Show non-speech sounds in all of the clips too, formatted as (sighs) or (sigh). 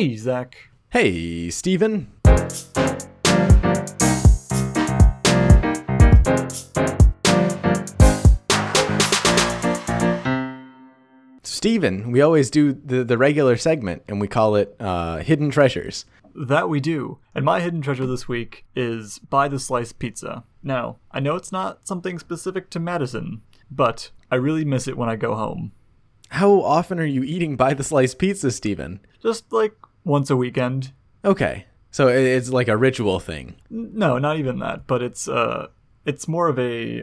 Hey, Zach. Hey, Steven. Steven, we always do the, the regular segment and we call it uh, Hidden Treasures. That we do. And my hidden treasure this week is Buy the Slice Pizza. Now, I know it's not something specific to Madison, but I really miss it when I go home. How often are you eating Buy the slice pizza, Steven? Just like once a weekend. Okay. So it's like a ritual thing. No, not even that, but it's uh it's more of a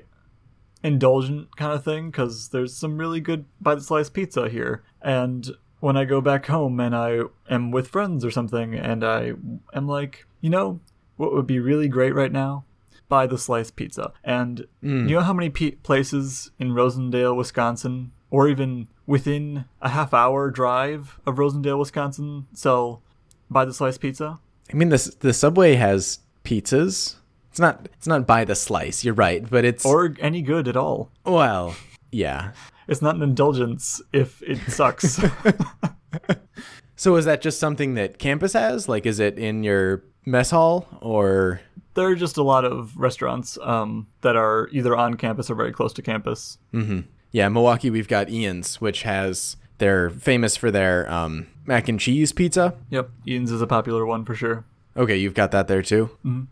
indulgent kind of thing cuz there's some really good by the slice pizza here. And when I go back home and I am with friends or something and I am like, you know, what would be really great right now? Buy the slice pizza. And you know how many pe- places in Rosendale, Wisconsin, or even within a half hour drive of Rosendale, Wisconsin, sell buy the slice pizza? I mean, the the Subway has pizzas. It's not it's not by the slice. You're right, but it's Or any good at all. well, yeah. It's not an indulgence if it sucks. (laughs) (laughs) So is that just something that campus has? Like, is it in your mess hall or? there are just a lot of restaurants um, that are either on campus or very close to campus. Yeah, Milwaukee, we've got Ian's, which has they're famous for their um, mac and cheese pizza. Yep, Ian's is a popular one for sure. Okay, you've got that there too. Mm-hmm.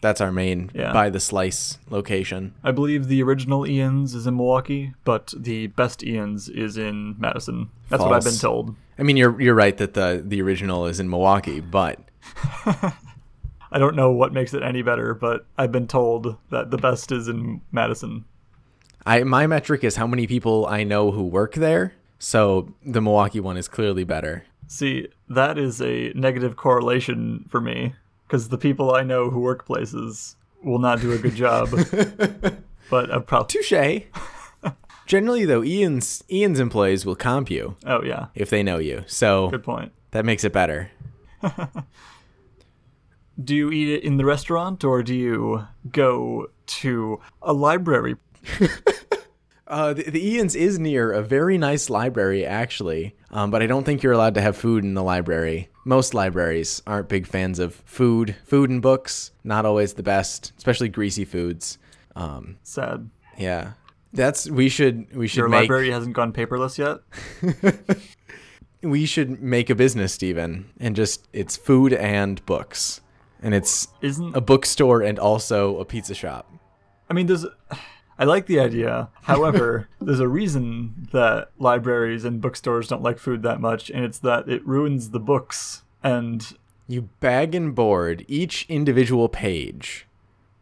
That's our main Yeah. by the slice location. I believe the original Ian's is in Milwaukee, but the best Ian's is in Madison. That's what I've been told. I mean, you're you're right that the the original is in Milwaukee, but (laughs) I don't know what makes it any better, but I've been told that the best is in Madison. I my metric is how many people I know who work there. So the Milwaukee one is clearly better. See, that is a negative correlation for me because the people I know who work places will not do a good job. (laughs) but a pro- Touche. (laughs) Generally, though, Ian's Ian's employees will comp you oh yeah, if they know you, so good point. that makes it better. (laughs) Do you eat it in the restaurant or do you go to a library? (laughs) Uh, the, the Ian's is near a very nice library, actually, um, but I don't think you're allowed to have food in the library. Most libraries aren't big fans of food. Food and books, not always the best, especially greasy foods. Um, Sad. yeah, that's we should we should Your make library hasn't gone paperless yet. (laughs) we should make a business, Stephen, and just it's food and books, and it's Isn't a bookstore and also a pizza shop. I mean, there's. I like the idea. However, (laughs) there's a reason that libraries and bookstores don't like food that much, and it's that it ruins the books. And You bag and board each individual page.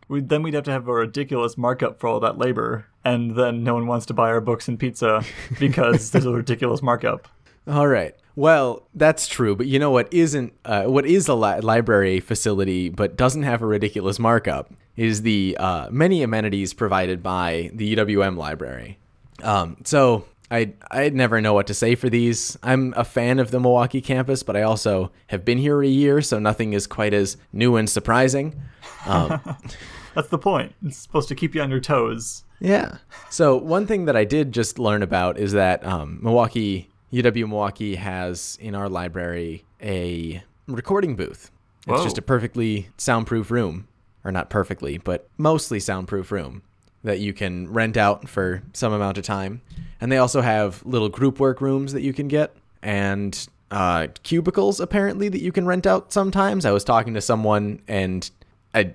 we, then we'd have to have a ridiculous markup for all that labor, and then no one wants to buy our books and pizza (laughs) because there's a ridiculous markup. All right. Well, that's true, but you know what isn't uh, what is a li- library facility but doesn't have a ridiculous markup is the uh, many amenities provided by the UWM library. Um, so I I never know what to say for these. I'm a fan of the Milwaukee campus, but I also have been here a year, so nothing is quite as new and surprising. Um, (laughs) That's the point. It's supposed to keep you on your toes. Yeah. So one thing that I did just learn about is that um, Milwaukee UW Milwaukee has in our library a recording booth. It's Whoa. just a perfectly soundproof room, or not perfectly, but mostly soundproof room that you can rent out for some amount of time. And they also have little group work rooms that you can get and uh, cubicles apparently that you can rent out sometimes. I was talking to someone and I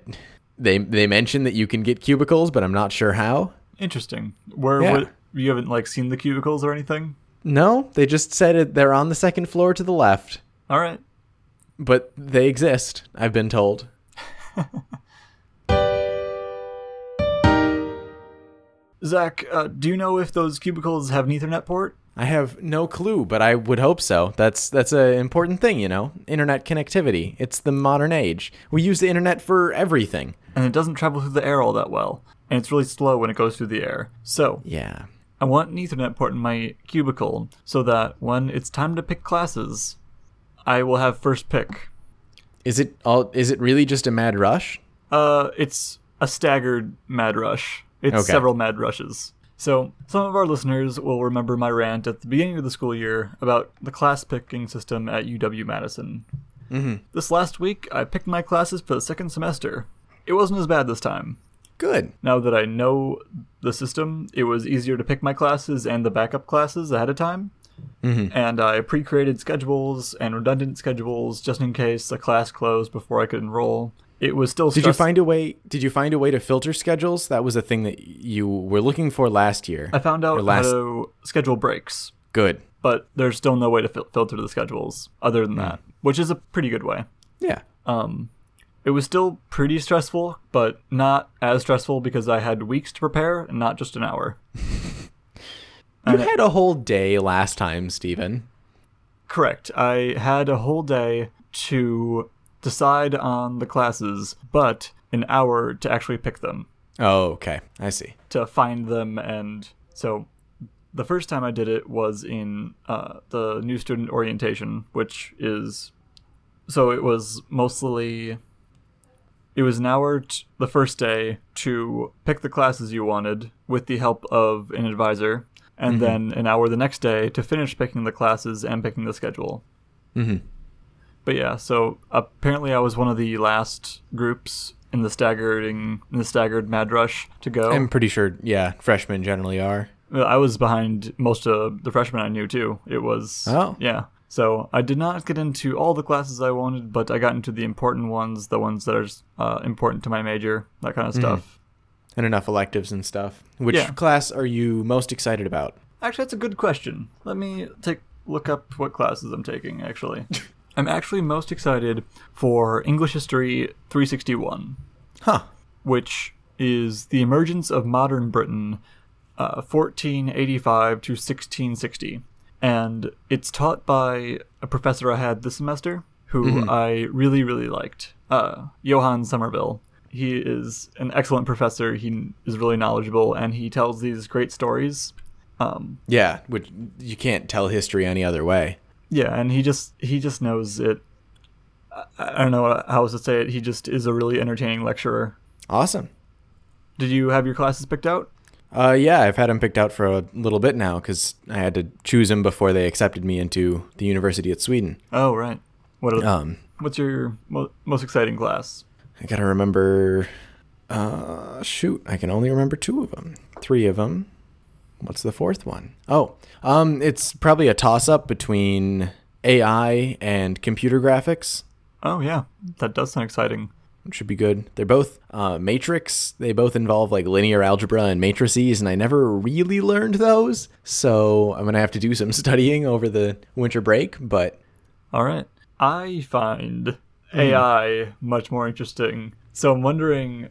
they they mentioned that you can get cubicles, but I'm not sure how. Interesting. Where Yeah. would you haven't like seen the cubicles or anything? No, they just said it. They're on the second floor to the left, All right. but they exist. I've been told. (laughs) Zach, uh, do you know if those cubicles have an Ethernet port? I have no clue, but I would hope so. That's that's an important thing, you know. Internet connectivity. It's the modern age. We use the internet for everything. and it doesn't travel through the air all that well, and it's really slow when it goes through the air. So, Yeah. I want an Ethernet port in my cubicle so that when it's time to pick classes, I will have first pick. Is it all? Is it really just a mad rush? Uh, it's a staggered mad rush. It's Okay. several mad rushes. So, some of our listeners will remember my rant at the beginning of the school year about the class picking system at UW Madison. Mm-hmm. This last week, I picked my classes for the second semester. It wasn't as bad this time. Good. Now that I know the system, it was easier to pick my classes and the backup classes ahead of time. Mm-hmm. And I pre created schedules and redundant schedules just in case a class closed before I could enroll. It was still Did you find a way? Did you find a way to filter schedules? That was a thing that you were looking for last year. I found out last- how to schedule breaks, Good. but there's still no way to fil- filter the schedules other than that, which is a pretty good way. Yeah. Um, it was still pretty stressful, but not as stressful because I had weeks to prepare and not just an hour. (laughs) You had a whole day last time, Stephen. Correct. I had a whole day to decide on the classes, but an hour to actually pick them, Oh, okay. I see. to find them, and so the first time I did it was in uh, the new student orientation, which is so it was mostly it was an hour t- the first day to pick the classes you wanted with the help of an advisor and then an hour the next day to finish picking the classes and picking the schedule Mm-hmm. but yeah so apparently i was one of the last groups in the staggering in the staggered mad rush to go I'm pretty sure. Yeah, freshmen generally are. I was behind most of the freshmen I knew too. It was Oh. yeah. So I did not get into all the classes I wanted, but I got into the important ones, the ones that are uh, important to my major, that kind of stuff. and enough electives and stuff. Which Yeah. class are you most excited about? Actually, that's a good question. Let me take look up what classes I'm taking. Actually, (laughs) I'm actually most excited for English History 361. Huh. which is the emergence of modern Britain, uh, 1485 to 1660. And it's taught by a professor I had this semester who I really, really liked, uh, Johann Sommerville. He is an excellent professor. He is really knowledgeable, and he tells these great stories. Um, Yeah, which you can't tell history any other way. yeah, and he just he just knows it. I, I don't know how else to say it. He just is a really entertaining lecturer. Awesome. Did you have your classes picked out? Uh, yeah, I've had him picked out for a little bit now because I had to choose him before they accepted me into the university at Sweden. Oh, right. What? Are, Um, what's your mo- most exciting class? I gotta remember. Uh, shoot, I can only remember two of them. Three of them. What's the fourth one? Oh, um, it's probably a toss-up between AI and computer graphics. Oh, yeah, that does sound exciting. Should be good. They're both uh, matrix. They both involve like linear algebra and matrices, and I never really learned those. So I'm gonna have to do some (laughs) studying over the winter break. But All right. I find AI much more interesting. So I'm wondering,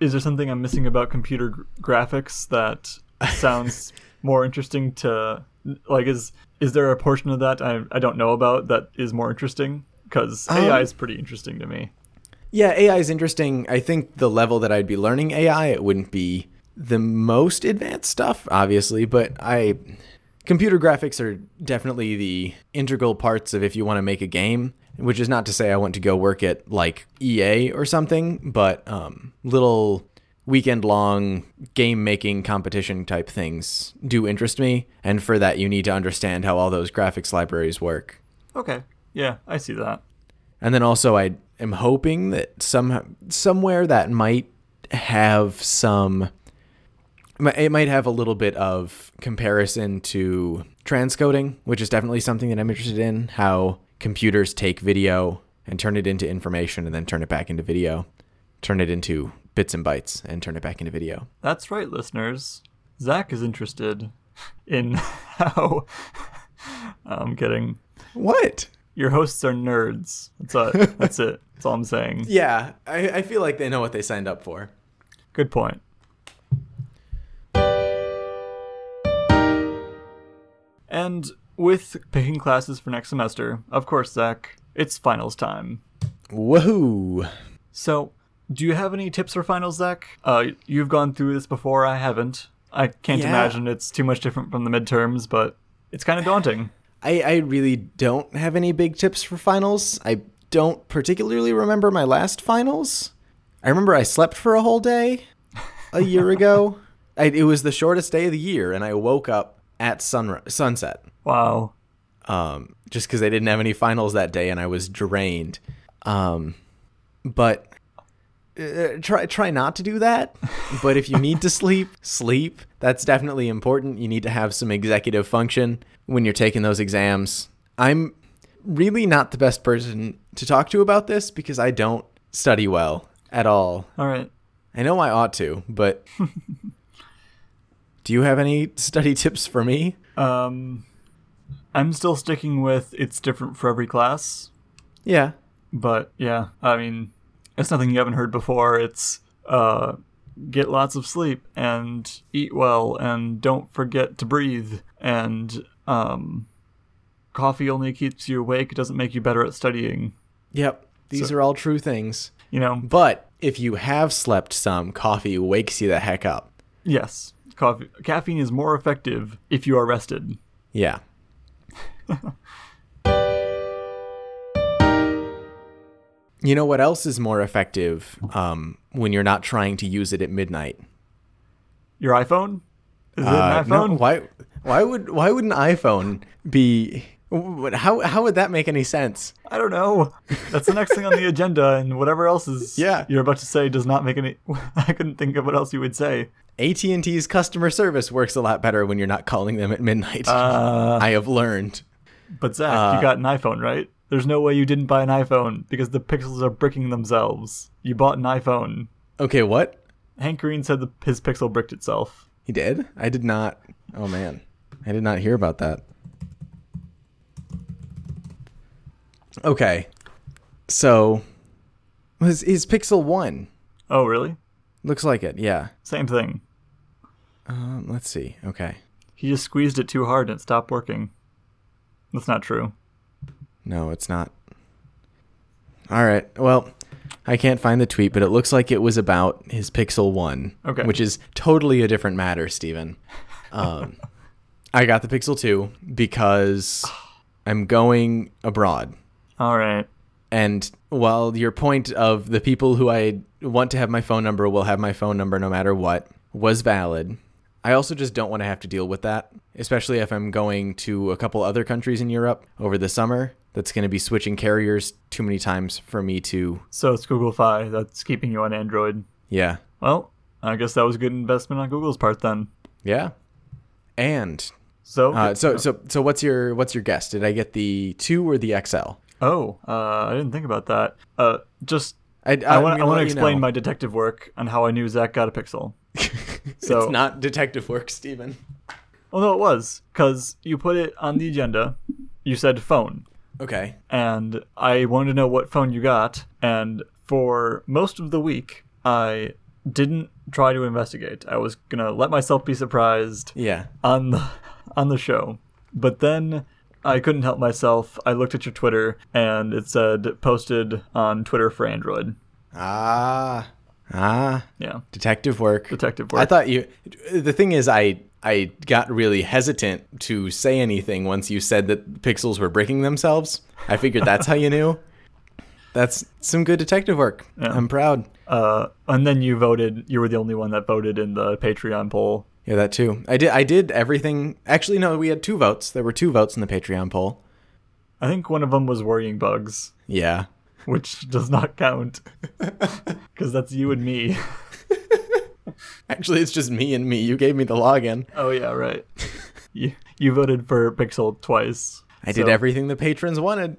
is there something I'm missing about computer gr- graphics that (laughs) sounds more interesting to like? Is is there a portion of that I I don't know about that is more interesting? Because AI is pretty interesting to me. Yeah, AI is interesting. I think the level that I'd be learning AI, it wouldn't be the most advanced stuff, obviously, but I. Computer graphics are definitely the integral parts of if you want to make a game, which is not to say I want to go work at like EA or something, but um, little weekend long game making competition type things do interest me. And for that, you need to understand how all those graphics libraries work. Okay. Yeah, I see that. And then also, I am hoping that some somewhere that might have some. It might have a little bit of comparison to transcoding, which is definitely something that I'm interested in. How computers take video and turn it into information, and then turn it back into video, turn it into bits and bytes, and turn it back into video. That's right, listeners. Zach is interested in (laughs) how. Um, I'm kidding. What? Your hosts are nerds. That's it. (laughs) That's it. That's all I'm saying. Yeah, I, I feel like they know what they signed up for. Good point. And with picking classes for next semester, of course, Zach, it's finals time. Woohoo! So, do you have any tips for finals, Zach? Uh, you've gone through this before. I haven't. I can't Yeah. imagine it's too much different from the midterms, but it's kind of daunting. I, I really don't have any big tips for finals. I don't particularly remember my last finals. I remember I slept for a whole day a year ago. (laughs) I, it was the shortest day of the year, and I woke up at sun sunset. Wow. Um, just because I didn't have any finals that day, and I was drained. Um, but uh, try try not to do that. But if you need to sleep, (laughs) sleep. That's definitely important. You need to have some executive function when you're taking those exams. I'm really not the best person to talk to about this because I don't study well at all. All right. I know I ought to, but (laughs) do you have any study tips for me? Um, I'm still sticking with it's different for every class, Yeah. but yeah, I mean, it's nothing you haven't heard before. It's uh, get lots of sleep and eat well and don't forget to breathe and um, coffee only keeps you awake. It doesn't make you better at studying. Yep. These So- are all true things. You know, But if you have slept some, coffee wakes you the heck up. yes, coffee caffeine is more effective if you are rested. Yeah. (laughs) you know what else is more effective um, when you're not trying to use it at midnight? Your iPhone? Is it Uh, an no, iPhone? why? Why would why would an iPhone be? How how would that make any sense? I don't know. That's the next thing on the agenda, and whatever else is (laughs) Yeah. you're about to say does not make any. (laughs) I couldn't think of what else you would say. AT and T's customer service works a lot better when you're not calling them at midnight. Uh, (laughs) I have learned. but Zach, uh, you got an iPhone, right? There's no way you didn't buy an iPhone because the pixels are bricking themselves. You bought an iPhone. Okay, what? Hank Green said the, his pixel bricked itself. He did? I did not. Oh man, I did not hear about that. Okay, so was is Pixel One? Oh, really? Looks like it. Yeah. Same thing. Um, let's see. Okay. He just squeezed it too hard and it stopped working. That's not true. No, it's not. All right. Well, I can't find the tweet, but it looks like it was about his Pixel 1. Okay. Which is totally a different matter, Steven. Um, I got the Pixel 2 because I'm going abroad. All right. And while your point of the people who I want to have my phone number will have my phone number no matter what was valid, I also just don't want to have to deal with that, especially if I'm going to a couple other countries in Europe over the summer. That's going to be switching carriers too many times for me to, So it's Google Fi that's keeping you on Android. yeah, Well, I guess that was a good investment on Google's part then. yeah. And So, uh, so so so what's your what's your guess? Did I get the two or the XL? oh, uh, I didn't think about that. Uh, just I, I I want to let you explain know. my detective work on how I knew Zach got a pixel. (laughs) So, it's not detective work, Steven. well, no, it was because you put it on the agenda. You said phone, Okay. and I wanted to know what phone you got. And for most of the week, I didn't try to investigate. I was gonna let myself be surprised Yeah. on the on the show. But then I couldn't help myself. I looked at your Twitter and it said posted on Twitter for Android. Ah. Ah. Yeah, Detective work. detective work. I thought you. The thing is, I I got really hesitant to say anything once you said that pixels were breaking themselves. I figured that's how you knew. That's some good detective work. Yeah. I'm proud. uh, and then you voted. You were the only one that voted in the Patreon poll. Yeah, that too. I did. I did everything. Actually, no. We had two votes. There were two votes in the Patreon poll. I think one of them was worrying bugs, Yeah. which does not count (laughs) because that's you and me. (laughs) (laughs) Actually, it's just me and me. You gave me the login. Oh yeah, right. (laughs) you you voted for Pixel twice. I did everything the patrons wanted.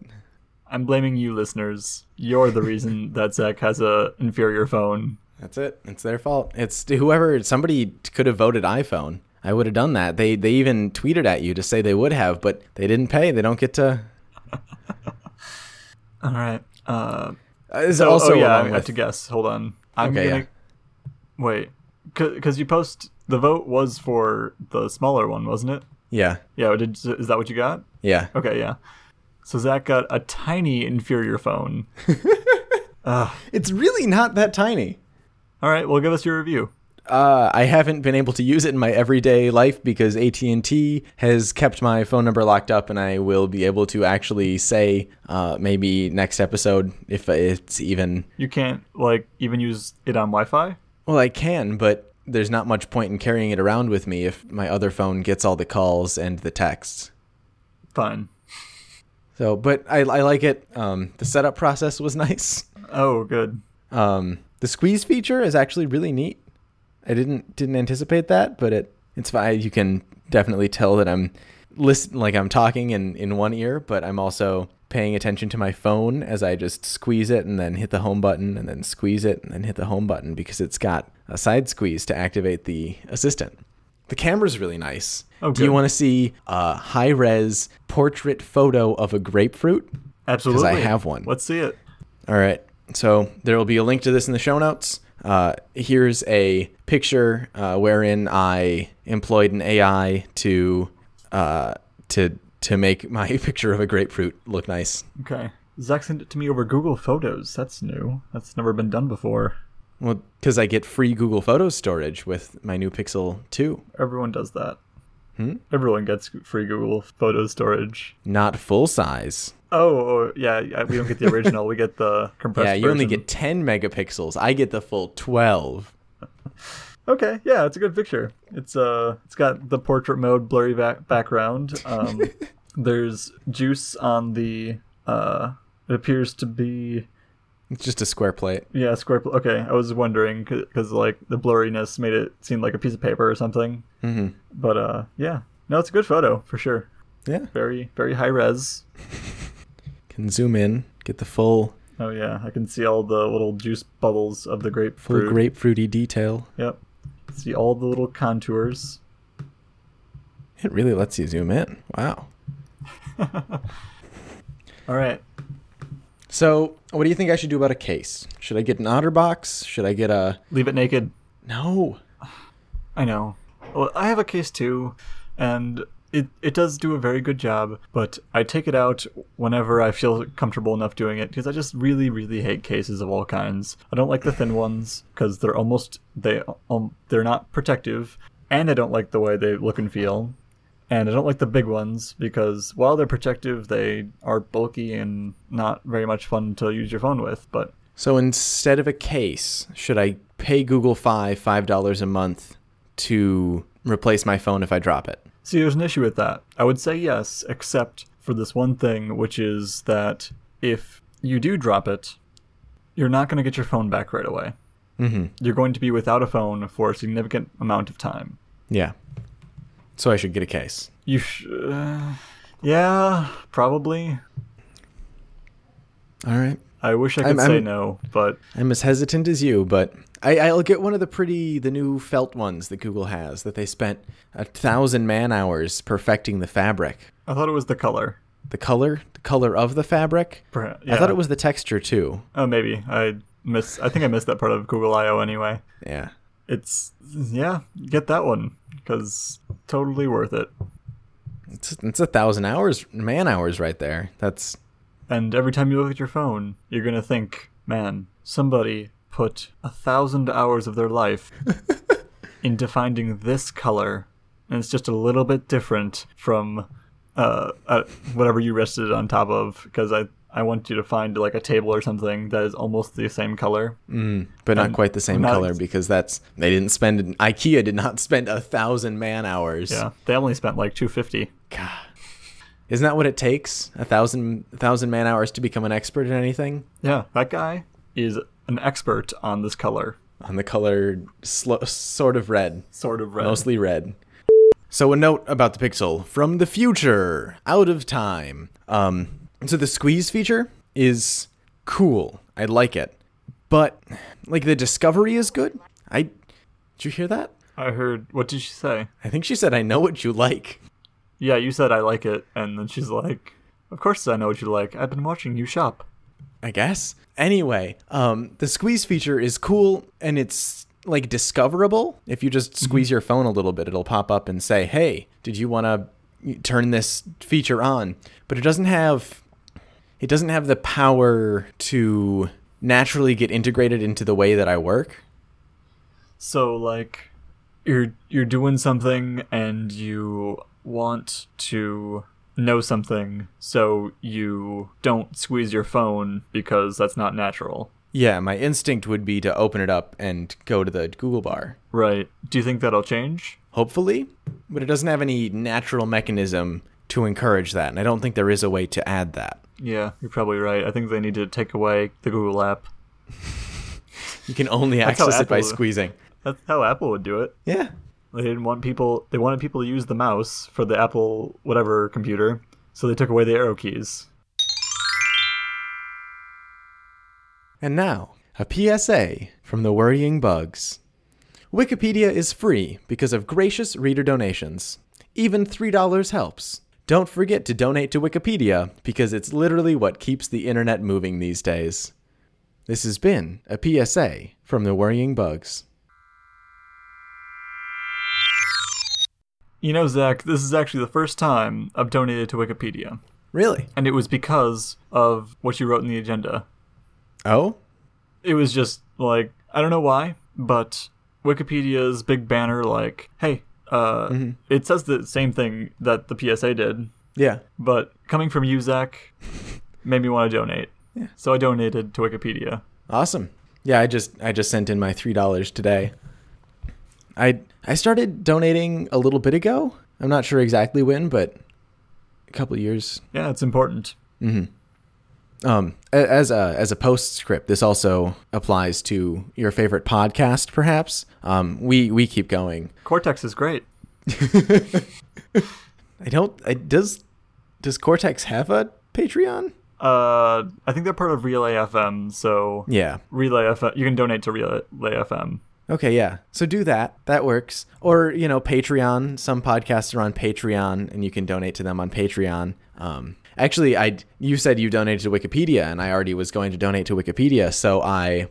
I'm blaming you, listeners. You're the reason (laughs) that Zach has a inferior phone. That's it. It's their fault. It's whoever somebody could have voted iPhone. I would have done that. They they even tweeted at you to say they would have, but they didn't pay. They don't get to. All right. Uh, So, also oh, yeah, I have to guess. Hold on. I'm Okay, gonna yeah. Wait, because you post the vote was for the smaller one, wasn't it? yeah Yeah. Did is that what you got? yeah. Okay, yeah. So Zach got a tiny inferior phone. (laughs) It's really not that tiny. All right, well, give us your review. Uh, I haven't been able to use it in my everyday life because AT and T has kept my phone number locked up, and I will be able to actually say uh, maybe next episode if it's even. You can't like even use it on Wi-Fi. Well, I can, but there's not much point in carrying it around with me if my other phone gets all the calls and the texts. Fine. So, but I, I like it. Um, the setup process was (laughs) nice. Oh, good. Um, the squeeze feature is actually really neat. I didn't didn't anticipate that, but it it's fine. You can definitely tell that I'm listen like I'm talking in in one ear, but I'm also paying attention to my phone as I just squeeze it and then hit the home button and then squeeze it and then hit the home button because it's got a side squeeze to activate the assistant. The camera's really nice. Oh, Do you want to see a high res portrait photo of a grapefruit? Absolutely. Because I have one. Let's see it. All right. So there will be a link to this in the show notes. Uh, here's a picture uh, wherein I employed an AI to uh, to to make my (laughs) picture of a grapefruit look nice. Okay. Zach sent it to me over Google Photos. That's new. That's never been done before. Well, because I get free Google Photos storage with my new Pixel 2. Everyone does that. Hmm? Everyone gets free Google Photos storage. Not full size. Oh, oh, yeah, we don't get the original. we get the (laughs) compressed yeah, you only get 10 megapixels. I get the full 12. Okay, yeah, it's a good picture. It's uh, it's got the portrait mode blurry back- background. Um, (laughs) there's juice on the uh, it appears to be It's just a square plate. yeah square. Pl- okay, I was wondering because like the blurriness made it seem like a piece of paper or something. hmm But uh, yeah, no, it's a good photo for sure. Yeah. Very very high res. (laughs) Can zoom in, get the full Oh yeah, I can see all the little juice bubbles of the grapefruit. full grapefruit. grapefruity detail. Yep. See all the little contours. It really lets you zoom in. Wow. (laughs) All right. So, what do you think I should do about a case? Should I get an OtterBox? Should I get a Leave it naked. No. (sighs) I know. Well, I have a case too, and it it does do a very good job. But I take it out whenever I feel comfortable enough doing it because I just really really hate cases of all kinds. I don't like the thin (sighs) ones because they're almost they um they're not protective, and I don't like the way they look and feel. And I don't like the big ones because while they're protective, they are bulky and not very much fun to use your phone with. But So instead of a case, should I pay Google Fi $5 a month to replace my phone if I drop it? See, there's an issue with that. I would say yes, except for this one thing, which is that if you do drop it, you're not going to get your phone back right away. Mhm. You're going to be without a phone for a significant amount of time. Yeah. So I should get a case. You sh- uh, yeah, probably. All right. I wish I I'm- could say I'm- no, but I'm as hesitant as you, but I, I'll get one of the pretty, the new felt ones that Google has that they spent a thousand man hours perfecting the fabric. I thought it was the color. The color, the color of the fabric. Perhaps. I thought it was the texture too. Oh, maybe I miss. I think I missed that part of Google I/O anyway. Yeah. It's yeah, get that one because totally worth it. It's, it's a thousand hours, man hours right there. That's And every time you look at your phone, you're gonna think, man, somebody put a thousand hours of their life (laughs) into finding this color, and it's just a little bit different from uh, uh, whatever you rested it on top of. Because I I want you to find like a table or something that is almost the same color. Mm, but not quite the same not color because that's they didn't spend IKEA did not spend a thousand man hours. Yeah, they only spent like two fifty. God. Isn't that what it takes? A thousand man hours to become an expert in anything? Yeah, that guy is an expert on this color, On the color slo- sort of red, sort of red. mostly red. So a note about the Pixel from the future, out of time. Um, so the squeeze feature is cool. I like it, but like the discovery is good. I did you hear that? I heard. What did she say? I think she said, "I know what you like." Yeah, you said I like it, and then she's like, "Of course I know what you like. I've been watching you shop." I guess. Anyway, um, the squeeze feature is cool and it's like discoverable. If you just squeeze your phone a little bit, it'll pop up and say, "Hey, did you want to turn this feature on?" But it doesn't have it doesn't have the power to naturally get integrated into the way that I work. So like, you're you're doing something and you want to know something, so you don't squeeze your phone because that's not natural. Yeah, my instinct would be to open it up and go to the Google bar. Right. Do you think that'll change? Hopefully, but it doesn't have any natural mechanism to encourage that, and I don't think there is a way to add that. Yeah, you're probably right. I think they need to take away the Google app. (laughs) You can only access it by Apple- squeezing. That's how Apple would do it. Yeah. They didn't want people. They wanted people to use the mouse for the Apple whatever computer, so they took away the arrow keys. And now, a PSA from the Worrying Bugs. Wikipedia is free because of gracious reader donations. Even $3 helps. Don't forget to donate to Wikipedia because it's literally what keeps the internet moving these days. This has been a PSA from the Worrying Bugs. You know, Zach, this is actually the first time I've donated to Wikipedia, Really? and it was because of what you wrote in the agenda. Oh? It was just like I don't know why, but Wikipedia's big banner, like, hey, uh, it says the same thing that the PSA did, Yeah. but coming from you, Zach, (laughs) made me want to donate. Yeah. So I donated to Wikipedia. Awesome. Yeah, I just I just sent in my three dollars today. I I started donating a little bit ago. I'm not sure exactly when, but a couple years. Yeah, it's important. Um, as a as a postscript, this also applies to your favorite podcast, perhaps. Um, we we keep going. Cortex is great. (laughs) I don't. I, does does Cortex have a Patreon? Uh, I think they're part of Relay FM, so Yeah. Relay FM. You can donate to Relay FM. Okay, yeah. So do that. That works. Or, you know, Patreon. Some podcasts are on Patreon and you can donate to them on Patreon. Um, actually, I you said you donated to Wikipedia and I already was going to donate to Wikipedia, so I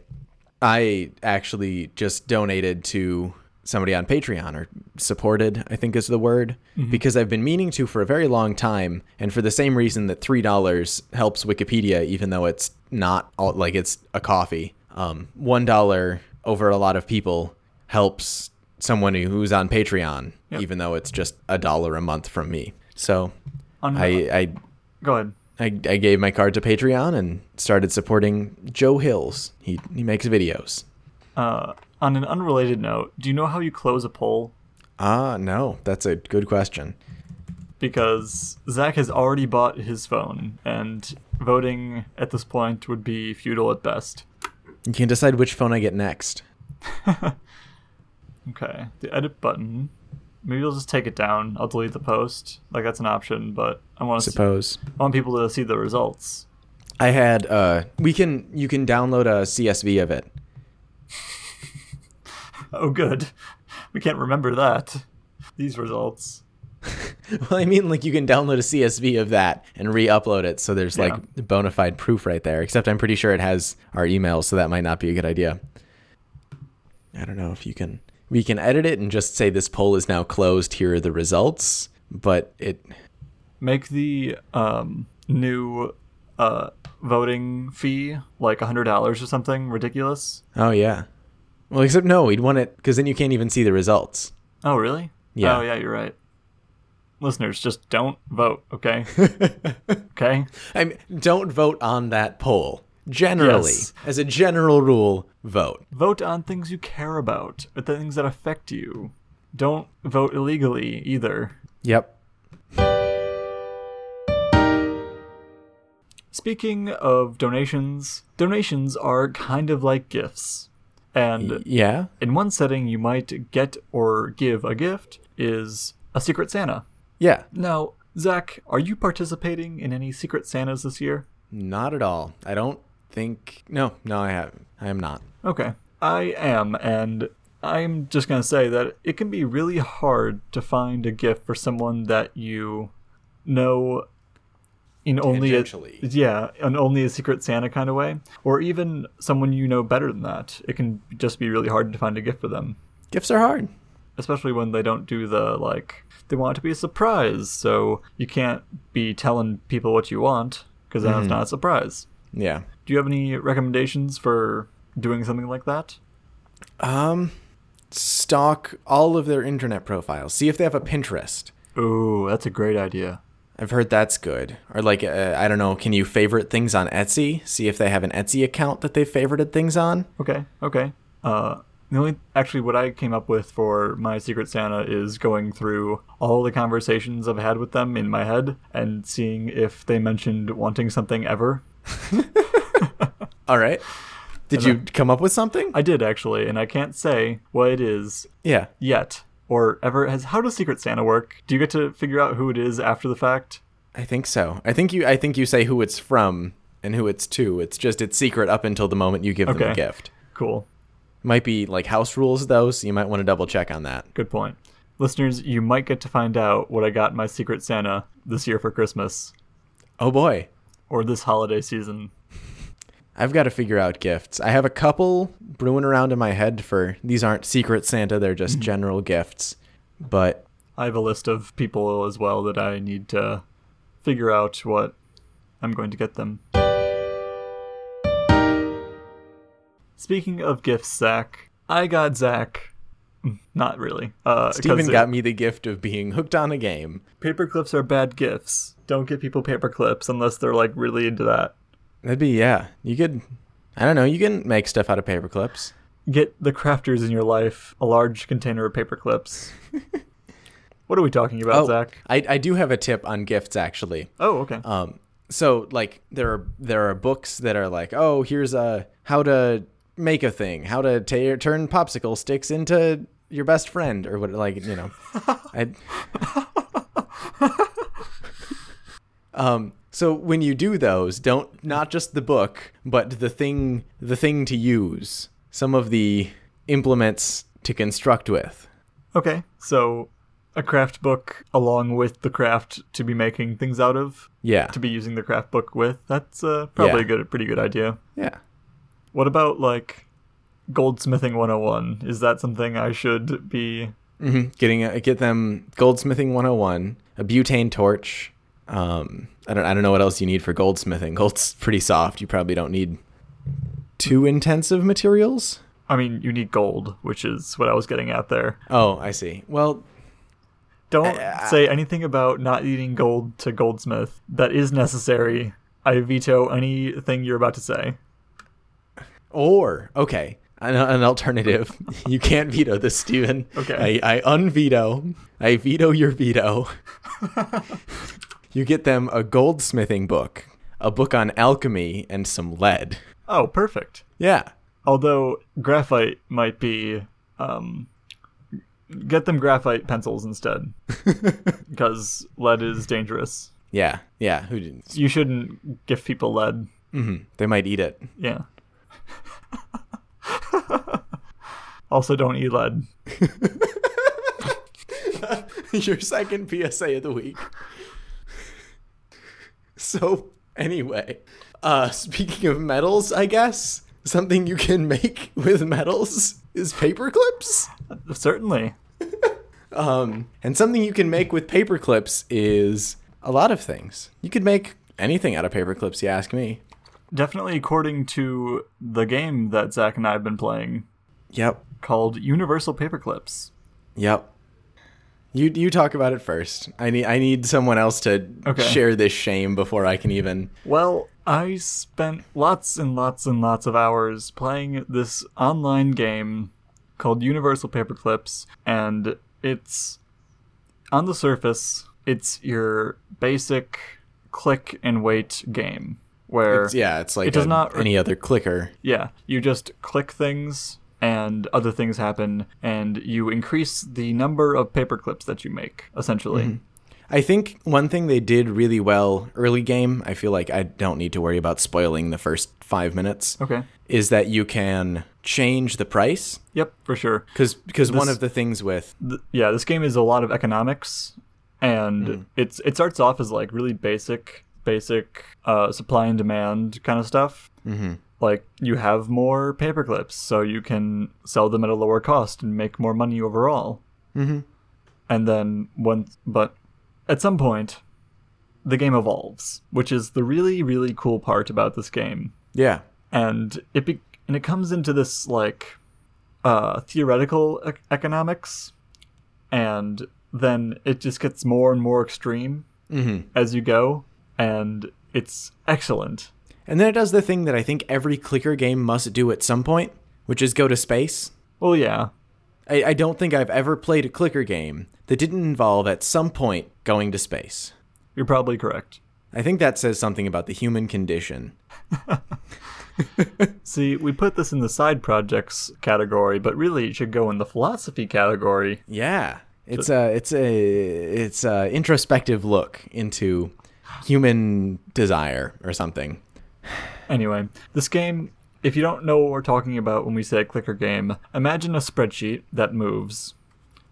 I actually just donated to somebody on Patreon or supported, I think is the word, because I've been meaning to for a very long time and for the same reason that $3 helps Wikipedia even though it's not all, like it's a coffee. Um, $1 over a lot of people helps someone who's on Patreon Yep. even though it's just a dollar a month from me. So On, I I go ahead. I, I gave my card to Patreon and started supporting Joe Hills. He he makes videos. Uh, on an unrelated note, do you know how you close a poll? Ah, no, that's a good question. Because Zach has already bought his phone, and voting at this point would be futile at best. You can decide which phone I get next. (laughs) Okay, the edit button. Maybe I'll just take it down. I'll delete the post. Like that's an option, but I want to Suppose I want people to see the results. I had uh we can you can download a CSV of it. (laughs) Oh, good. We can't remember that. These results. (laughs) Well, I mean like you can download a CSV of that and re-upload it so there's like bona fide proof right there. Except I'm pretty sure it has our emails, so that might not be a good idea. I don't know if you can we can edit it and just say this poll is now closed. Here are the results, but it Make the um, new uh, voting fee like a hundred dollars or something ridiculous. Oh yeah. Well, except no, we'd want it because then you can't even see the results. Oh, really? Yeah. Oh, yeah, you're right. Listeners, just don't vote, okay? (laughs) okay? I mean, don't vote on that poll. Generally, Yes. as a general rule, vote. Vote on things you care about, things that affect you. Don't vote illegally either. Yep. Speaking of donations, donations are kind of like gifts. And Yeah. in one setting, you might get or give a gift is a Secret Santa. Yeah. Now, Zach, are you participating in any Secret Santas this year? Not at all. I don't think. No, no, I haven't. I am not. Okay. I am, and I'm just going to say that it can be really hard to find a gift for someone that you know in only a, yeah, in only a secret Santa kind of way, or even someone you know better than that. It can just be really hard to find a gift for them, Gifts are hard. Especially when they don't do the like they want it to be a surprise, so you can't be telling people what you want because then it's not a surprise. Yeah. Do you have any recommendations for doing something like that? Um, stalk all of their internet profiles. See if they have a Pinterest. Ooh, that's a great idea. I've heard that's good. Or like, uh, I don't know, can you favorite things on Etsy? See if they have an Etsy account that they've favorited things on? Okay, okay. Uh, the only actually what I came up with for my Secret Santa is going through all the conversations I've had with them in my head and seeing if they mentioned wanting something ever. (laughs) All right. Did And you then- come up with something? I did actually, and I can't say what it is yeah. yet or ever has how does Secret Santa work? Do you get to figure out who it is after the fact? I think so. I think you I think you say who it's from and who it's to. It's just it's secret up until the moment you give them a gift. Cool. Might be like house rules though, so you might want to double check on that. Good point. Listeners, you might get to find out what I got my Secret Santa this year for Christmas Oh boy. or this holiday season. (laughs) I've got to figure out gifts. I have a couple brewing around in my head for these aren't secret Santa, they're just (laughs) general gifts. But I have a list of people as well that I need to figure out what I'm going to get them. Speaking of gifts, Zach, I got Zach. (laughs) Not really. Uh, Steven got me the gift of being hooked on a game. paper clips are bad gifts. Don't get people paper clips unless they're like really into that. That'd be yeah. You could I don't know, you can make stuff out of paper clips. Get the crafters in your life a large container of paper clips. (laughs) what are we talking about, Oh, Zach? I, I do have a tip on gifts actually. Oh, okay. Um, so like there are there are books that are like, oh, here's a how to make a thing, how to ta turn popsicle sticks into your best friend, or what, like you know. I, (laughs) um, so when you do those, don't not just the book, but the thing the thing to use, some of the implements to construct with. Okay, so a craft book along with the craft to be making things out of, Yeah, to be using the craft book with. That's uh, probably Yeah. a good, pretty good idea. yeah. What about like goldsmithing 101? Is that something I should be? hmm Getting a, get them goldsmithing 101, a butane torch. Um, I don't I don't know what else you need for goldsmithing. Gold's pretty soft. You probably don't need too intensive materials. I mean, you need gold, which is what I was getting at there. Oh, I see. Well, Don't Uh, say anything about not needing gold to goldsmith. That is necessary. I veto anything you're about to say. Or okay, an, an alternative. (laughs) you can't veto this, Steven. Okay. I, I unveto. I veto your veto. (laughs) you get them a goldsmithing book, a book on alchemy, and some lead. Oh, perfect. Yeah. Although graphite might be, um, get them graphite pencils instead, (laughs) because lead is dangerous. Yeah. Yeah. Who didn't? You shouldn't give people lead. hmm They might eat it. Yeah. (laughs) also, don't eat lead. (laughs) Your second PSA of the week. So, anyway, uh, speaking of metals, I guess something you can make with metals is paper clips. Certainly. (laughs) Um, and something you can make with paper clips is a lot of things. You could make anything out of paper clips, you ask me. Definitely according to the game that Zach and I have been playing Yep. called Universal Paperclips. Yep. You you talk about it first. I need I need someone else to Okay. share this shame before I can even. Well, I spent lots and lots and lots of hours playing this online game called Universal Paperclips, and it's on the surface, it's your basic click and wait game where It's, yeah, it's like It does a- not- any other clicker. Yeah, you just click things and other things happen and you increase the number of paper clips that you make essentially. Mm-hmm. I think one thing they did really well early game, I feel like I don't need to worry about spoiling the first five minutes, Okay. is that you can change the price. Yep, for sure. Because because one of the things with Th- yeah, this game is a lot of economics and mm. it's it starts off as like really basic basic uh, supply and demand kind of stuff. Mhm. Like you have more paper clips, so you can sell them at a lower cost and make more money overall. Mhm. And then once, but at some point, the game evolves, which is the really really cool part about this game. yeah And it be- and it comes into this like uh, theoretical ec- economics, and then it just gets more and more extreme as you go, and it's excellent. And then it does the thing that I think every clicker game must do at some point, which is go to space. Well, yeah, I, I don't think I've ever played a clicker game that didn't involve at some point going to space. you're probably correct. I think that says something about the human condition. (laughs) See, we put this in the side projects category, but really it should go in the philosophy category. Yeah, it's a it's a it's a introspective look into human desire or something. Anyway, this game, if you don't know what we're talking about when we say clicker game, imagine a spreadsheet that moves.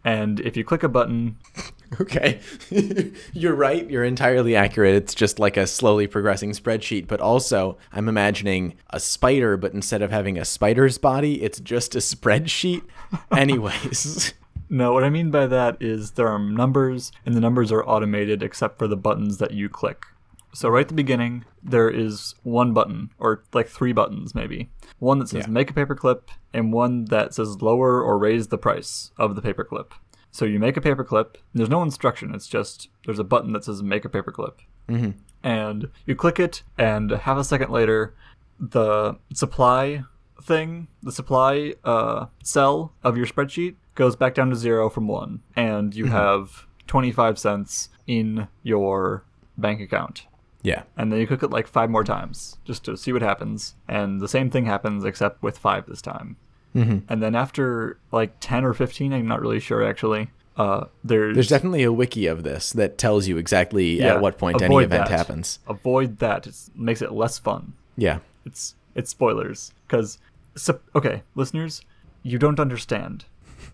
And if you click a button, (laughs) Okay, (laughs) you're right. You're entirely accurate. It's just like a slowly progressing spreadsheet. But also, I'm imagining a spider, but instead of having a spider's body, it's just a spreadsheet. (laughs) Anyways. No, what I mean by that is there are numbers, and the numbers are automated except for the buttons that you click. So, right at the beginning, there is one button, or like three buttons maybe. One that says Yeah. make a paperclip, and one that says lower or raise the price of the paperclip. So, you make a paperclip, and there's no instruction, it's just there's a button that says make a paperclip. Mm-hmm. And you click it, and half a second later, the supply thing, the supply uh, cell of your spreadsheet goes back down to zero from one, and you have 25 cents in your bank account. Yeah. And then you click it like five more times just to see what happens. And the same thing happens except with five this time. Mm-hmm. And then after like 10 or 15, I'm not really sure actually, uh, there's, There's definitely a wiki of this that tells you exactly Yeah, at what point any event that. happens. avoid that. It makes it less fun. Yeah. It's it's spoilers because okay, listeners, you don't understand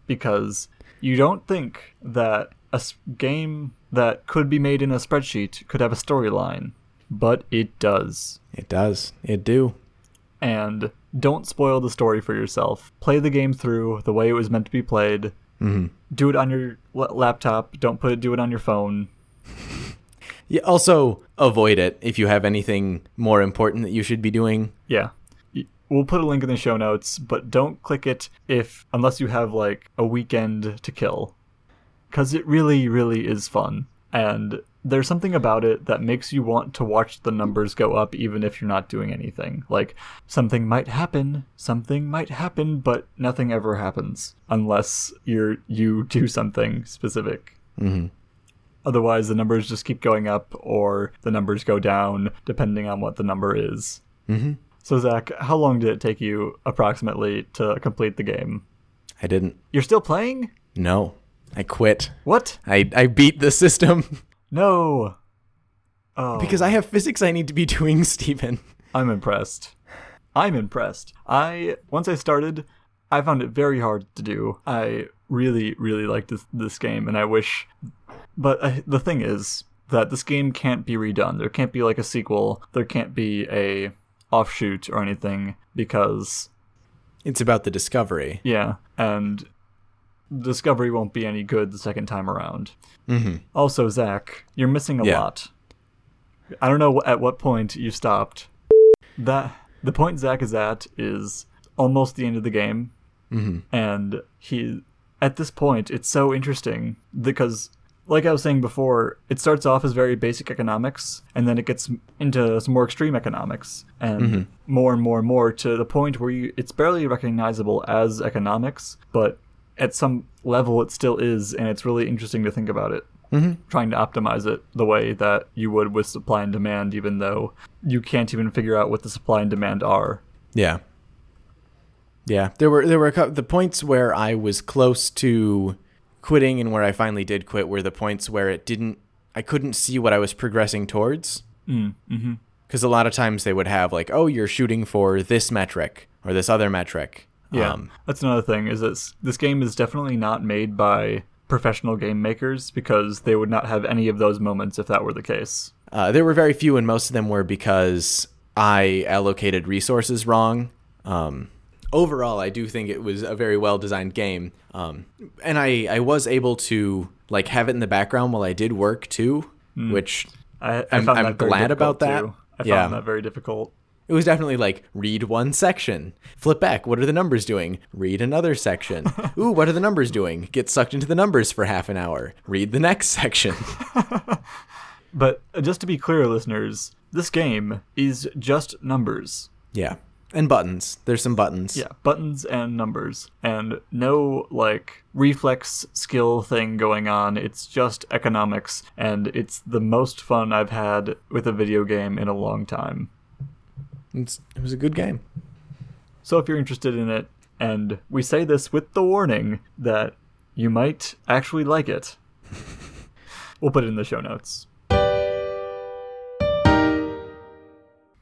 because you don't think that a game that could be made in a spreadsheet could have a storyline, but it does. It does. It do. And don't spoil the story for yourself. Play the game through the way it was meant to be played. Mm-hmm. Do it on your laptop. Don't put it. Do it on your phone. (laughs) Yeah, also avoid it if you have anything more important that you should be doing. Yeah. We'll put a link in the show notes, but don't click it if unless you have like a weekend to kill. Cuz it really really is fun and there's something about it that makes you want to watch the numbers go up even if you're not doing anything. Like something might happen, something might happen, but nothing ever happens unless you're you do something specific. Mm-hmm. Otherwise, the numbers just keep going up, or the numbers go down, depending on what the number is. Mm-hmm. So, Zach, how long did it take you approximately to complete the game? I didn't. You're still playing? No. I quit. What? I, I beat the system (laughs) No. Oh, because I have physics I need to be doing, (laughs) Stephen. I'm impressed. I'm impressed. I once I started, I found it very hard to do. I really, really like this this game, and I wish. But uh, the thing is that this game can't be redone. There can't be like a sequel. There can't be a offshoot or anything because It's about the discovery. yeah, and Discovery won't be any good the second time around. Mm-hmm. Also, Zach, you're missing a Yeah. lot. I don't know at what point you stopped. That the point Zach is at is almost the end of the game, Mm-hmm. and he at this point it's so interesting because like I was saying before, it starts off as very basic economics, and then it gets into some more extreme economics, and more and more and more to the point where you, it's barely recognizable as economics, but at some level it still is, and it's really interesting to think about it. Mm-hmm. Trying to optimize it the way that you would with supply and demand, even though you can't even figure out what the supply and demand are. Yeah. Yeah, there were there were a cou- the points where I was close to quitting and where I finally did quit were the points where it didn't I couldn't see what I was progressing towards Mm, mm-hmm. because a lot of times they would have like oh you're shooting for this metric or this other metric. Yeah, Um, that's another thing. Is this this game is definitely not made by professional game makers because they would not have any of those moments if that were the case. Uh, there were very few, and most of them were because I allocated resources wrong. Um, overall, I do think it was a very well designed game, um, and I I was able to like have it in the background while I did work too, which I, I I'm- I'm glad about that. Too. I Yeah. found that very difficult. it was definitely like read one section, flip back. What are the numbers doing? Read another section. (laughs) Ooh, what are the numbers doing? Get sucked into the numbers for half an hour. Read the next section. (laughs) (laughs) But uh, just to be clear, listeners, this game is just numbers. Yeah. And buttons. There's some buttons. Yeah, buttons and numbers, and no like reflex skill thing going on. It's just economics, and it's the most fun I've had with a video game in a long time. It's, it was a good game. So if you're interested in it, and we say this with the warning that you might actually like it, (laughs) we'll put it in the show notes.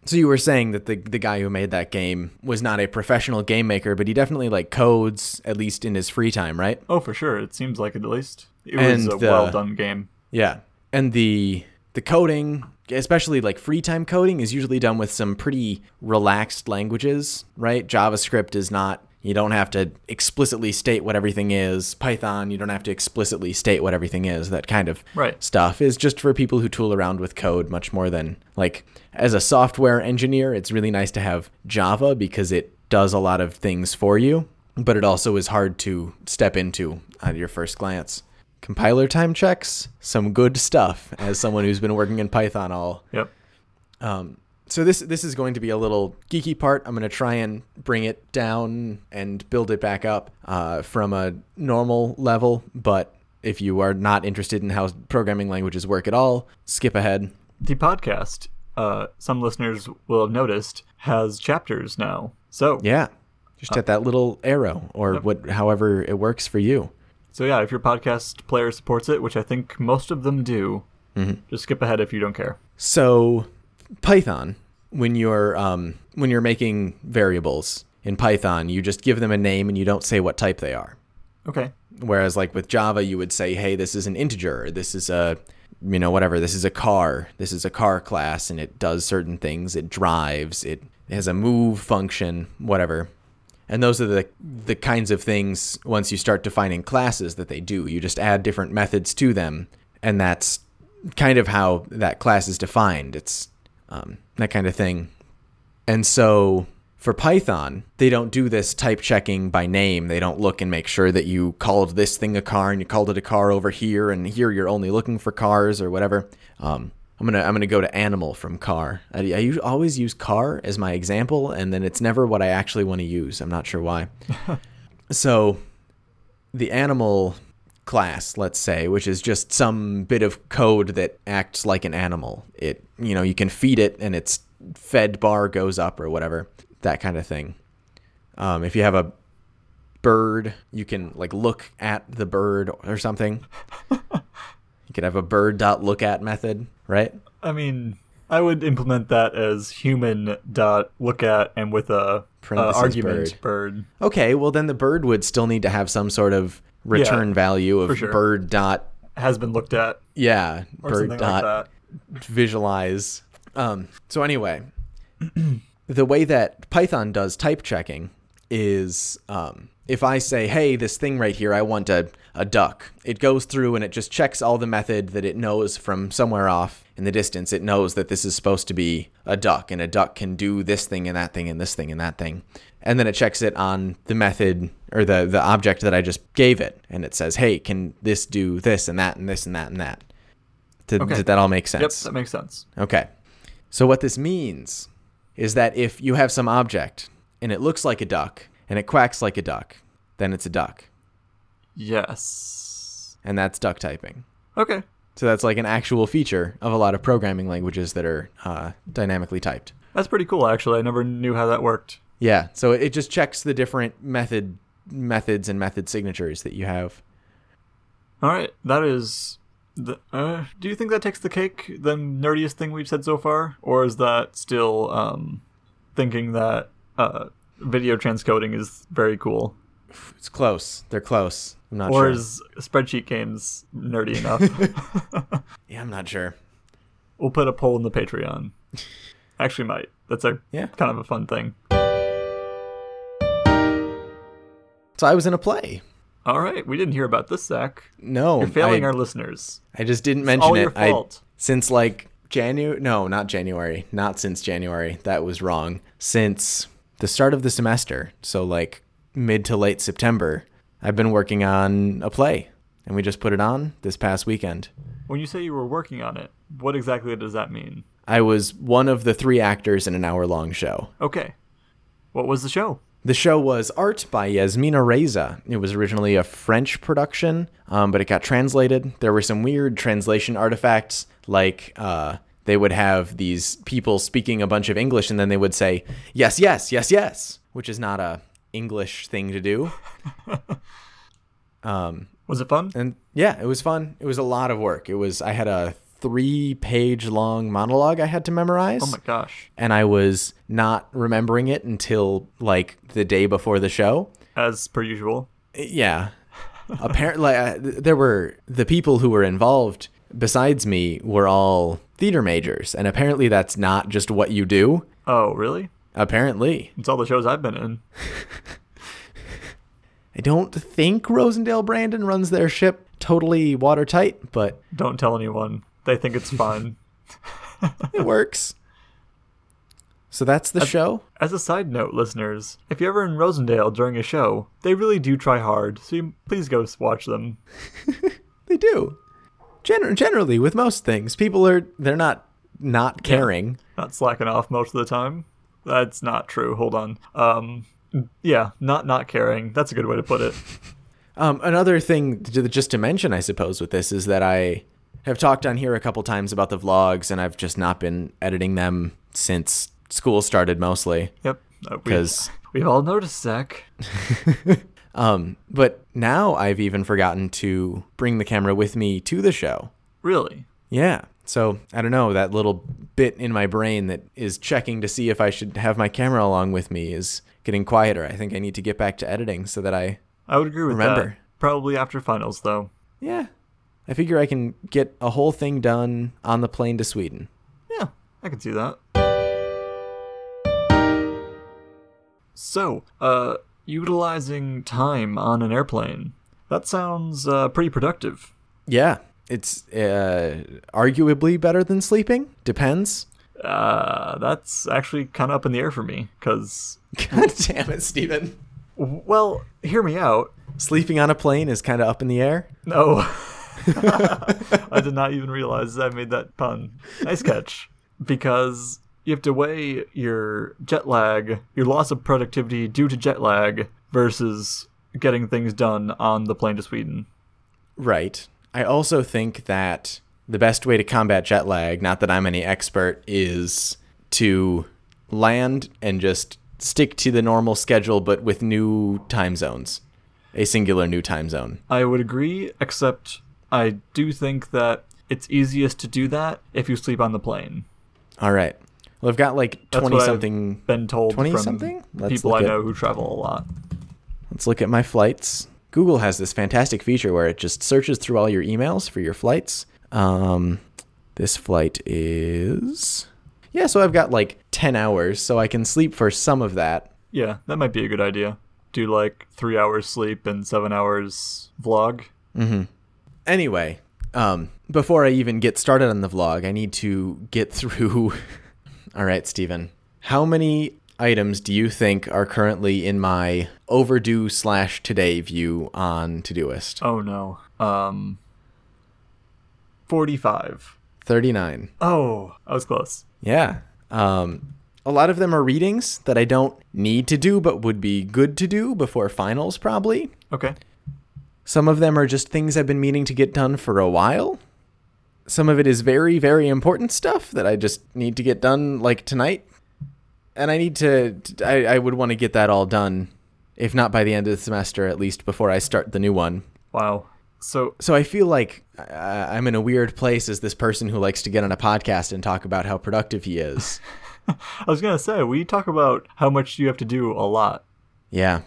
So you were saying that the the guy who made that game was not a professional game maker, but he definitely like codes at least in his free time, right? Oh, for sure. It seems like it at least. It And was a the- well done game. Yeah. And the the coding, especially like free time coding is usually done with some pretty relaxed languages, right? JavaScript is not you don't have to explicitly state what everything is. Python, you don't have to explicitly state what everything is. That kind of Right. stuff is just for people who tool around with code much more than like as a software engineer, it's really nice to have Java because it does a lot of things for you, but it also is hard to step into at your first glance. Compiler time checks, some good stuff as someone who's been working in Python all Yep. um, so this this is going to be a little geeky part. I'm going to try and bring it down and build it back up uh, from a normal level. But if you are not interested in how programming languages work at all, skip ahead. The podcast, uh, some listeners will have noticed, has chapters now. So Yeah, just hit that little arrow or what, however it works for you. So yeah, if your podcast player supports it, which I think most of them do, just skip ahead if you don't care. So Python, when you're um, when you're making variables in Python, you just give them a name and you don't say what type they are. Okay. Whereas like with Java, you would say, hey, this is an integer, this is a you know whatever, this is a car, this is a car class, and it does certain things, it drives, it has a move function, whatever. And those are the the kinds of things once you start defining classes that they do. You just add different methods to them, and that's kind of how that class is defined. It's um, that kind of thing. And so for Python, they don't do this type checking by name. They don't look and make sure that you called this thing a car and you called it a car over here, and here you're only looking for cars or whatever. Um, I'm gonna I'm gonna go to animal from car. I, I always use car as my example, and then it's never what I actually want to use. I'm not sure why. (laughs) so the animal class, let's say, which is just some bit of code that acts like an animal. It, you know, you can feed it and its fed bar goes up or whatever, that kind of thing. Um, if you have a bird, you can like look at the bird or something. you could have a bird dot look at method, right? I mean, I would implement that as human dot look at and with a uh, argument bird. Okay, well then the bird would still need to have some sort of return value of sure. bird dot has been looked at yeah bird dot like visualize. Um, so anyway, (clears throat) the way that Python does type checking is um, if I say, "Hey, this thing right here, I want a a duck," it goes through and it just checks all the method that it knows from somewhere off in the distance. It knows that this is supposed to be a duck, and a duck can do this thing and that thing and this thing and that thing, and then it checks it on the method or the the object that I just gave it, and it says, "Hey, can this do this and that and this and that and that?" Did, Okay. did that all make sense? Yep, that makes sense. Okay. So what this means is that if you have some object and it looks like a duck and it quacks like a duck, then it's a duck. Yes. And that's duck typing. Okay. So that's like an actual feature of a lot of programming languages that are uh, dynamically typed. That's pretty cool actually. I never knew how that worked. Yeah. So it just checks the different method methods and method signatures that you have. All right, that is the uh, do you think that takes the cake, the nerdiest thing we've said so far, or is that still um thinking that uh video transcoding is very cool? It's close. They're close. I'm not or sure. Or is spreadsheet games nerdy enough? (laughs) (laughs) yeah, I'm not sure. we'll put a poll in the Patreon. Actually, might. That's a Yeah. kind of a fun thing. So I was in a play. All right, we didn't hear about this, Zach. No, You're failing I, our listeners. I just didn't It's mention all it. your I- fault. since like January. No, not January. Not since January. That was wrong. Since the start of the semester. So like mid to late September, I've been working on a play, and we just put it on this past weekend. When you say you were working on it, What exactly does that mean? I was one of the three actors in an hour long show. Okay. What was the show? The show was art by Yasmina Reza. It was originally a French production, um, but it got translated. There were some weird translation artifacts, like uh, they would have these people speaking a bunch of English, and then they would say "yes, yes, yes, yes," which is not a English thing to do. (laughs) um, Was it fun? and yeah, it was fun. It was a lot of work. It was I had a three page long monologue I had to memorize Oh my gosh. and I was not remembering it until like the day before the show. As per usual. Yeah. Apparently, (laughs) there were the people who were involved besides me were all theater majors, and apparently that's not just what you do. Oh, really? Apparently, It's all the shows I've been in. (laughs) I don't think Rosendale Brandon runs their ship totally watertight, but Don't tell anyone. They think it's fun. it works. So that's the show. As a side note, listeners, if you're ever in Rosendale during a show, they really do try hard, so you, please go watch them. (laughs) They do. Gen- generally, with most things, people are they're not not caring. Not slacking off most of the time. That's not true. Hold on. Um, yeah, not not caring. That's a good way to put it. (laughs) Um, another thing to, just to mention, I suppose, with this is that I have talked on here a couple times about the vlogs, and I've just not been editing them since school started, mostly. Yep. Uh, we- we've all noticed, Zach. (laughs) Um, but now I've even forgotten to bring the camera with me to the show. Really? Yeah. So I don't know that little bit in my brain that is checking to see if I should have my camera along with me is getting quieter. I think I need to get back to editing so that I I would agree with Remember. that. Probably after finals, though. yeah. I figure I can get a whole thing done on the plane to Sweden. Yeah, I can see that. So, uh, utilizing time on an airplane. That sounds uh, pretty productive. Yeah, it's uh, arguably better than sleeping. Depends. Uh, that's actually kind of up in the air for me, because, God (laughs) damn it, Steven. well, hear me out. Sleeping on a plane is kind of up in the air. No. (laughs) (laughs) I did not even realize I made that pun. Nice catch. Because you have to weigh your jet lag, your loss of productivity due to jet lag, versus getting things done on the plane to Sweden. Right. I also think that the best way to combat jet lag, not that I'm any expert, is to land and just stick to the normal schedule but with new time zones. A singular new time zone. I would agree, except I do think that it's easiest to do that if you sleep on the plane. All right. Well, I've got like That's 20 what I've something. Been told 20 something? People I look at- know who travel a lot. Let's look at my flights. Google has this fantastic feature where it just searches through all your emails for your flights. Um, this flight is. Yeah, so I've got like 10 hours, so I can sleep for some of that. Yeah, that might be a good idea. Do like three hours sleep and seven hours vlog. Anyway, um, before I even get started on the vlog, I need to get (laughs) through. All right, Steven. How many items do you think are currently in my overdue slash today view on Todoist? Oh no. Um. Forty-five. 39. Oh, I was close. Yeah. Um, a lot of them are readings that I don't need to do, but would be good to do before finals, probably. Okay. Some of them are just things I've been meaning to get done for a while. Some of it is very, very important stuff that I just need to get done like tonight. And I need to, I, I would want to get that all done, if not by the end of the semester, at least before I start the new one. Wow. So So I feel like uh, I'm in a weird place as this person who likes to get on a podcast and talk about how productive he is. (laughs) I was gonna say we talk about how much you have to do a lot. yeah.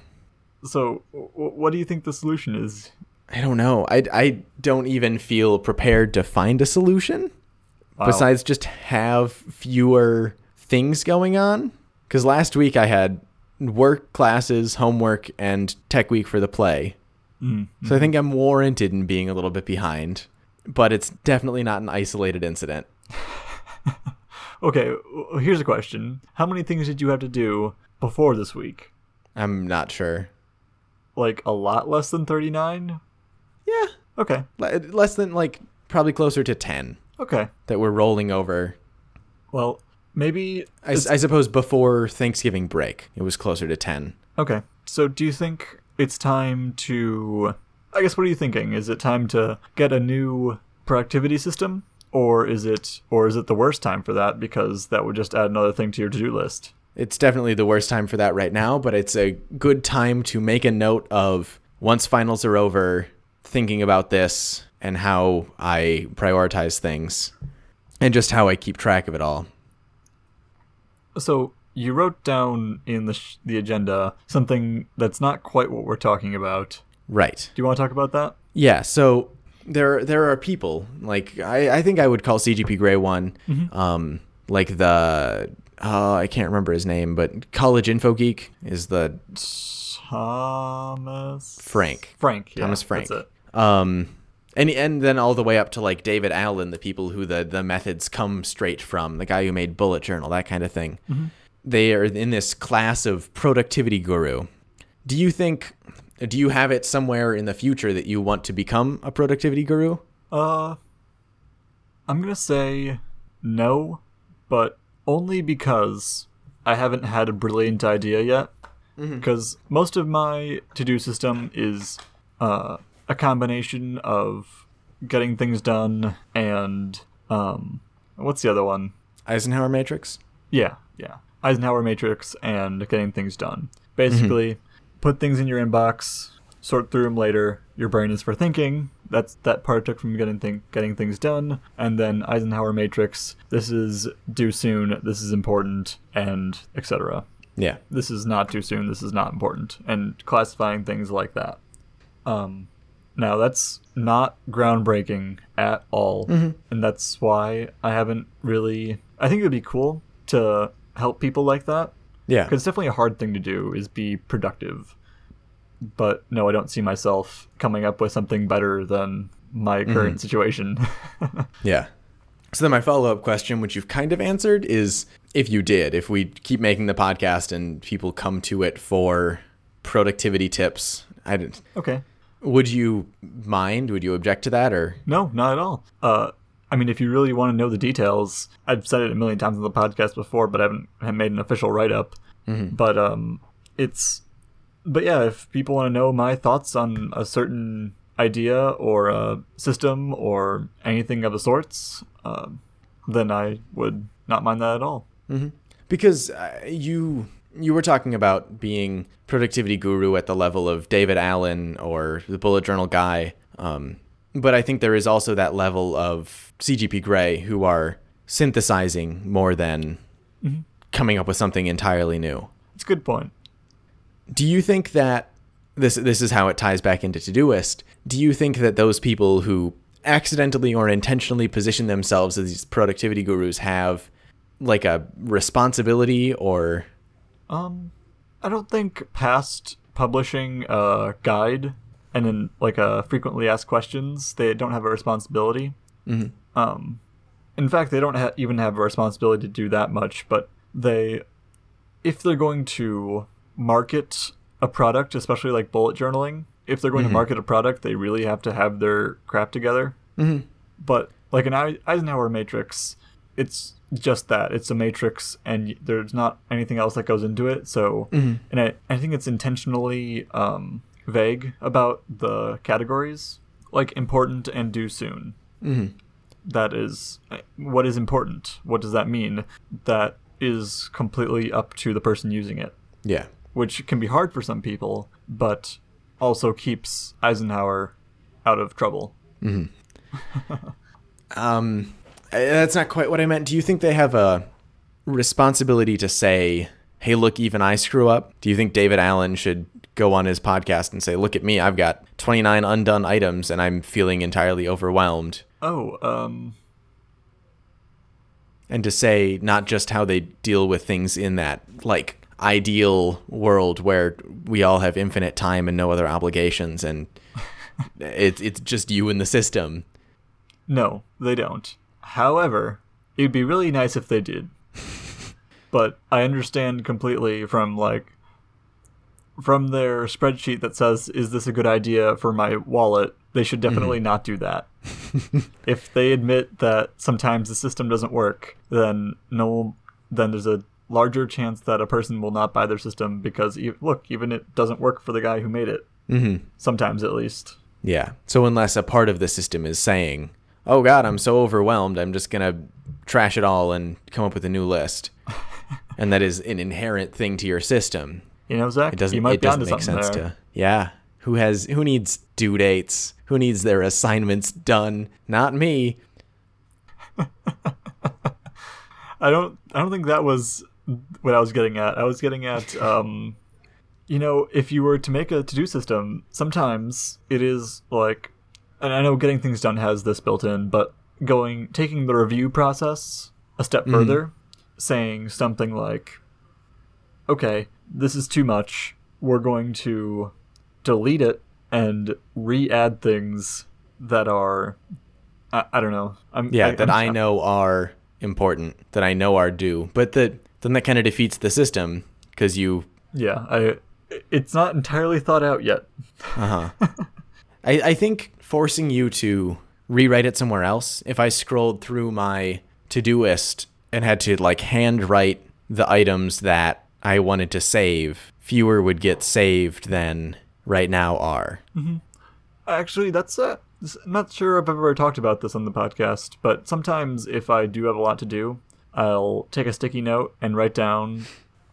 So w- what do you think the solution is? I don't know. I, I don't even feel prepared to find a solution Wow. besides just have fewer things going on. Because last week I had work, classes, homework, and tech week for the play. Mm, so I mm-hmm. think I'm warranted in being a little bit behind, but it's definitely not an isolated incident. (laughs) Okay, here's a question: How many things did you have to do before this week? I'm not sure. Like a lot less than thirty-nine. Yeah, Okay. le- less than like probably closer to 10. Okay. that we're rolling over. Well, maybe. I, I suppose before Thanksgiving break, it was closer to 10. Okay. So do you think it's time to. I guess what are you thinking? Is it time to get a new productivity system? Or is it or is it the worst time for that because that would just add another thing to your to-do list? It's definitely the worst time for that right now, but it's a good time to make a note of once finals are over, thinking about this and how I prioritize things and just how I keep track of it all. So you wrote down in the sh- the agenda something that's not quite what we're talking about. Right. Do you want to talk about that? Yeah, so there there are people like I, I think I would call CGP Grey one, um, like the uh, I can't remember his name, but College Info Geek is the Thomas Frank. Frank. Yeah, Thomas Frank. That's it. Um, and and then all the way up to like David Allen, the people who the the methods come straight from, the guy who made Bullet Journal, that kind of thing. They are in this class of productivity guru. Do you think? Do you have it somewhere in the future that you want to become a productivity guru? Uh, I'm gonna say no, but only because I haven't had a brilliant idea yet. Because most of my to-do system is uh, a combination of getting things done and um, what's the other one? Eisenhower Matrix. Yeah, yeah. Eisenhower matrix and getting things done. Basically, put things in your inbox, sort through them later. Your brain is for thinking. That's that part took from getting thing, getting things done, and then Eisenhower matrix. This is due soon. This is important, and etc. Yeah. This is not too soon. This is not important, and classifying things like that. Um, now that's not groundbreaking at all, and that's why I haven't really. I think it'd be cool to help people like that Yeah. because it's definitely a hard thing to do is be productive. But no, I don't see myself coming up with something better than my current situation. (laughs) Yeah. So then my follow-up question, which you've kind of answered, is if you did, if we keep making the podcast and people come to it for productivity tips, I didn't, okay. would you mind? Would you object to that or No, not at all. Uh, I mean, if you really want to know the details, I've said it a million times on the podcast before, but I haven't, haven't made an official write up. But um, it's, but yeah, if people want to know my thoughts on a certain idea or a system or anything of the sorts, um, then I would not mind that at all. because uh, you you were talking about being productivity guru at the level of David Allen or the bullet journal guy um, but I think there is also that level of CGP Grey who are synthesizing more than coming up with something entirely new. It's a good point. Do you think that this this is how it ties back into Todoist? Do you think that those people who accidentally or intentionally position themselves as these productivity gurus have like a responsibility or Um, I don't think past publishing a guide and then like a frequently asked questions, they don't have a responsibility. Mm-hmm. Um, in fact, they don't ha- even have a responsibility to do that much. But they, if they're going to market a product, especially like bullet journaling, if they're going to market a product, they really have to have their crap together. Mm-hmm. But like an Ei- Eisenhower matrix, it's just that. It's a matrix and there's not anything else that goes into it. So and I, I think it's intentionally um, vague about the categories like important and due soon. That is what is important? What does that mean? That is completely up to the person using it. Yeah. Which can be hard for some people but also keeps eisenhower out of trouble (laughs) Um, uh, that's not quite what I meant. Do you think they have a responsibility to say, "Hey, look, even I screw up"? Do you think David Allen should go on his podcast and say, "Look at me, I've got 29 undone items and I'm feeling entirely overwhelmed"? oh um And to say not just how they deal with things in that like ideal world where we all have infinite time and no other obligations and (laughs) it's it's just you and the system. No, they don't. However, it'd be really nice if they did. (laughs) but I understand completely from like from their spreadsheet that says, "Is this a good idea for my wallet?" They should definitely mm-hmm. not do that. (laughs) if they admit that sometimes the system doesn't work, then no, then there's a larger chance that a person will not buy their system because look, even it doesn't work for the guy who made it. Mm-hmm. Sometimes, at least. Yeah. So unless a part of the system is saying, "Oh God, I'm so overwhelmed, I'm just gonna trash it all and come up with a new list," (laughs) and that is an inherent thing to your system, You know, Zach, it doesn't. you might it be doesn't make sense there. to. Yeah. Who has? Who needs due dates? Who needs their assignments done? Not me. (laughs) I don't. I don't think that was what I was getting at. I was getting at, um, you know, if you were to make a to-do system, sometimes it is like, and I know getting things done has this built in, but going taking the review process a step further, saying something like, okay, this is too much. We're going to delete it and re-add things that are, I, I don't know. I'm, Yeah, that I'm- I know are important, that I know are due, but that then that kind of defeats the system because you Yeah, I. It's not entirely thought out yet. Uh huh. (laughs) I, I think forcing you to rewrite it somewhere else, if I scrolled through my to do list and had to like handwrite the items that I wanted to save, fewer would get saved than right now are. Actually, that's uh, I'm not sure if I've ever talked about this on the podcast, but sometimes if I do have a lot to do, I'll take a sticky note and write down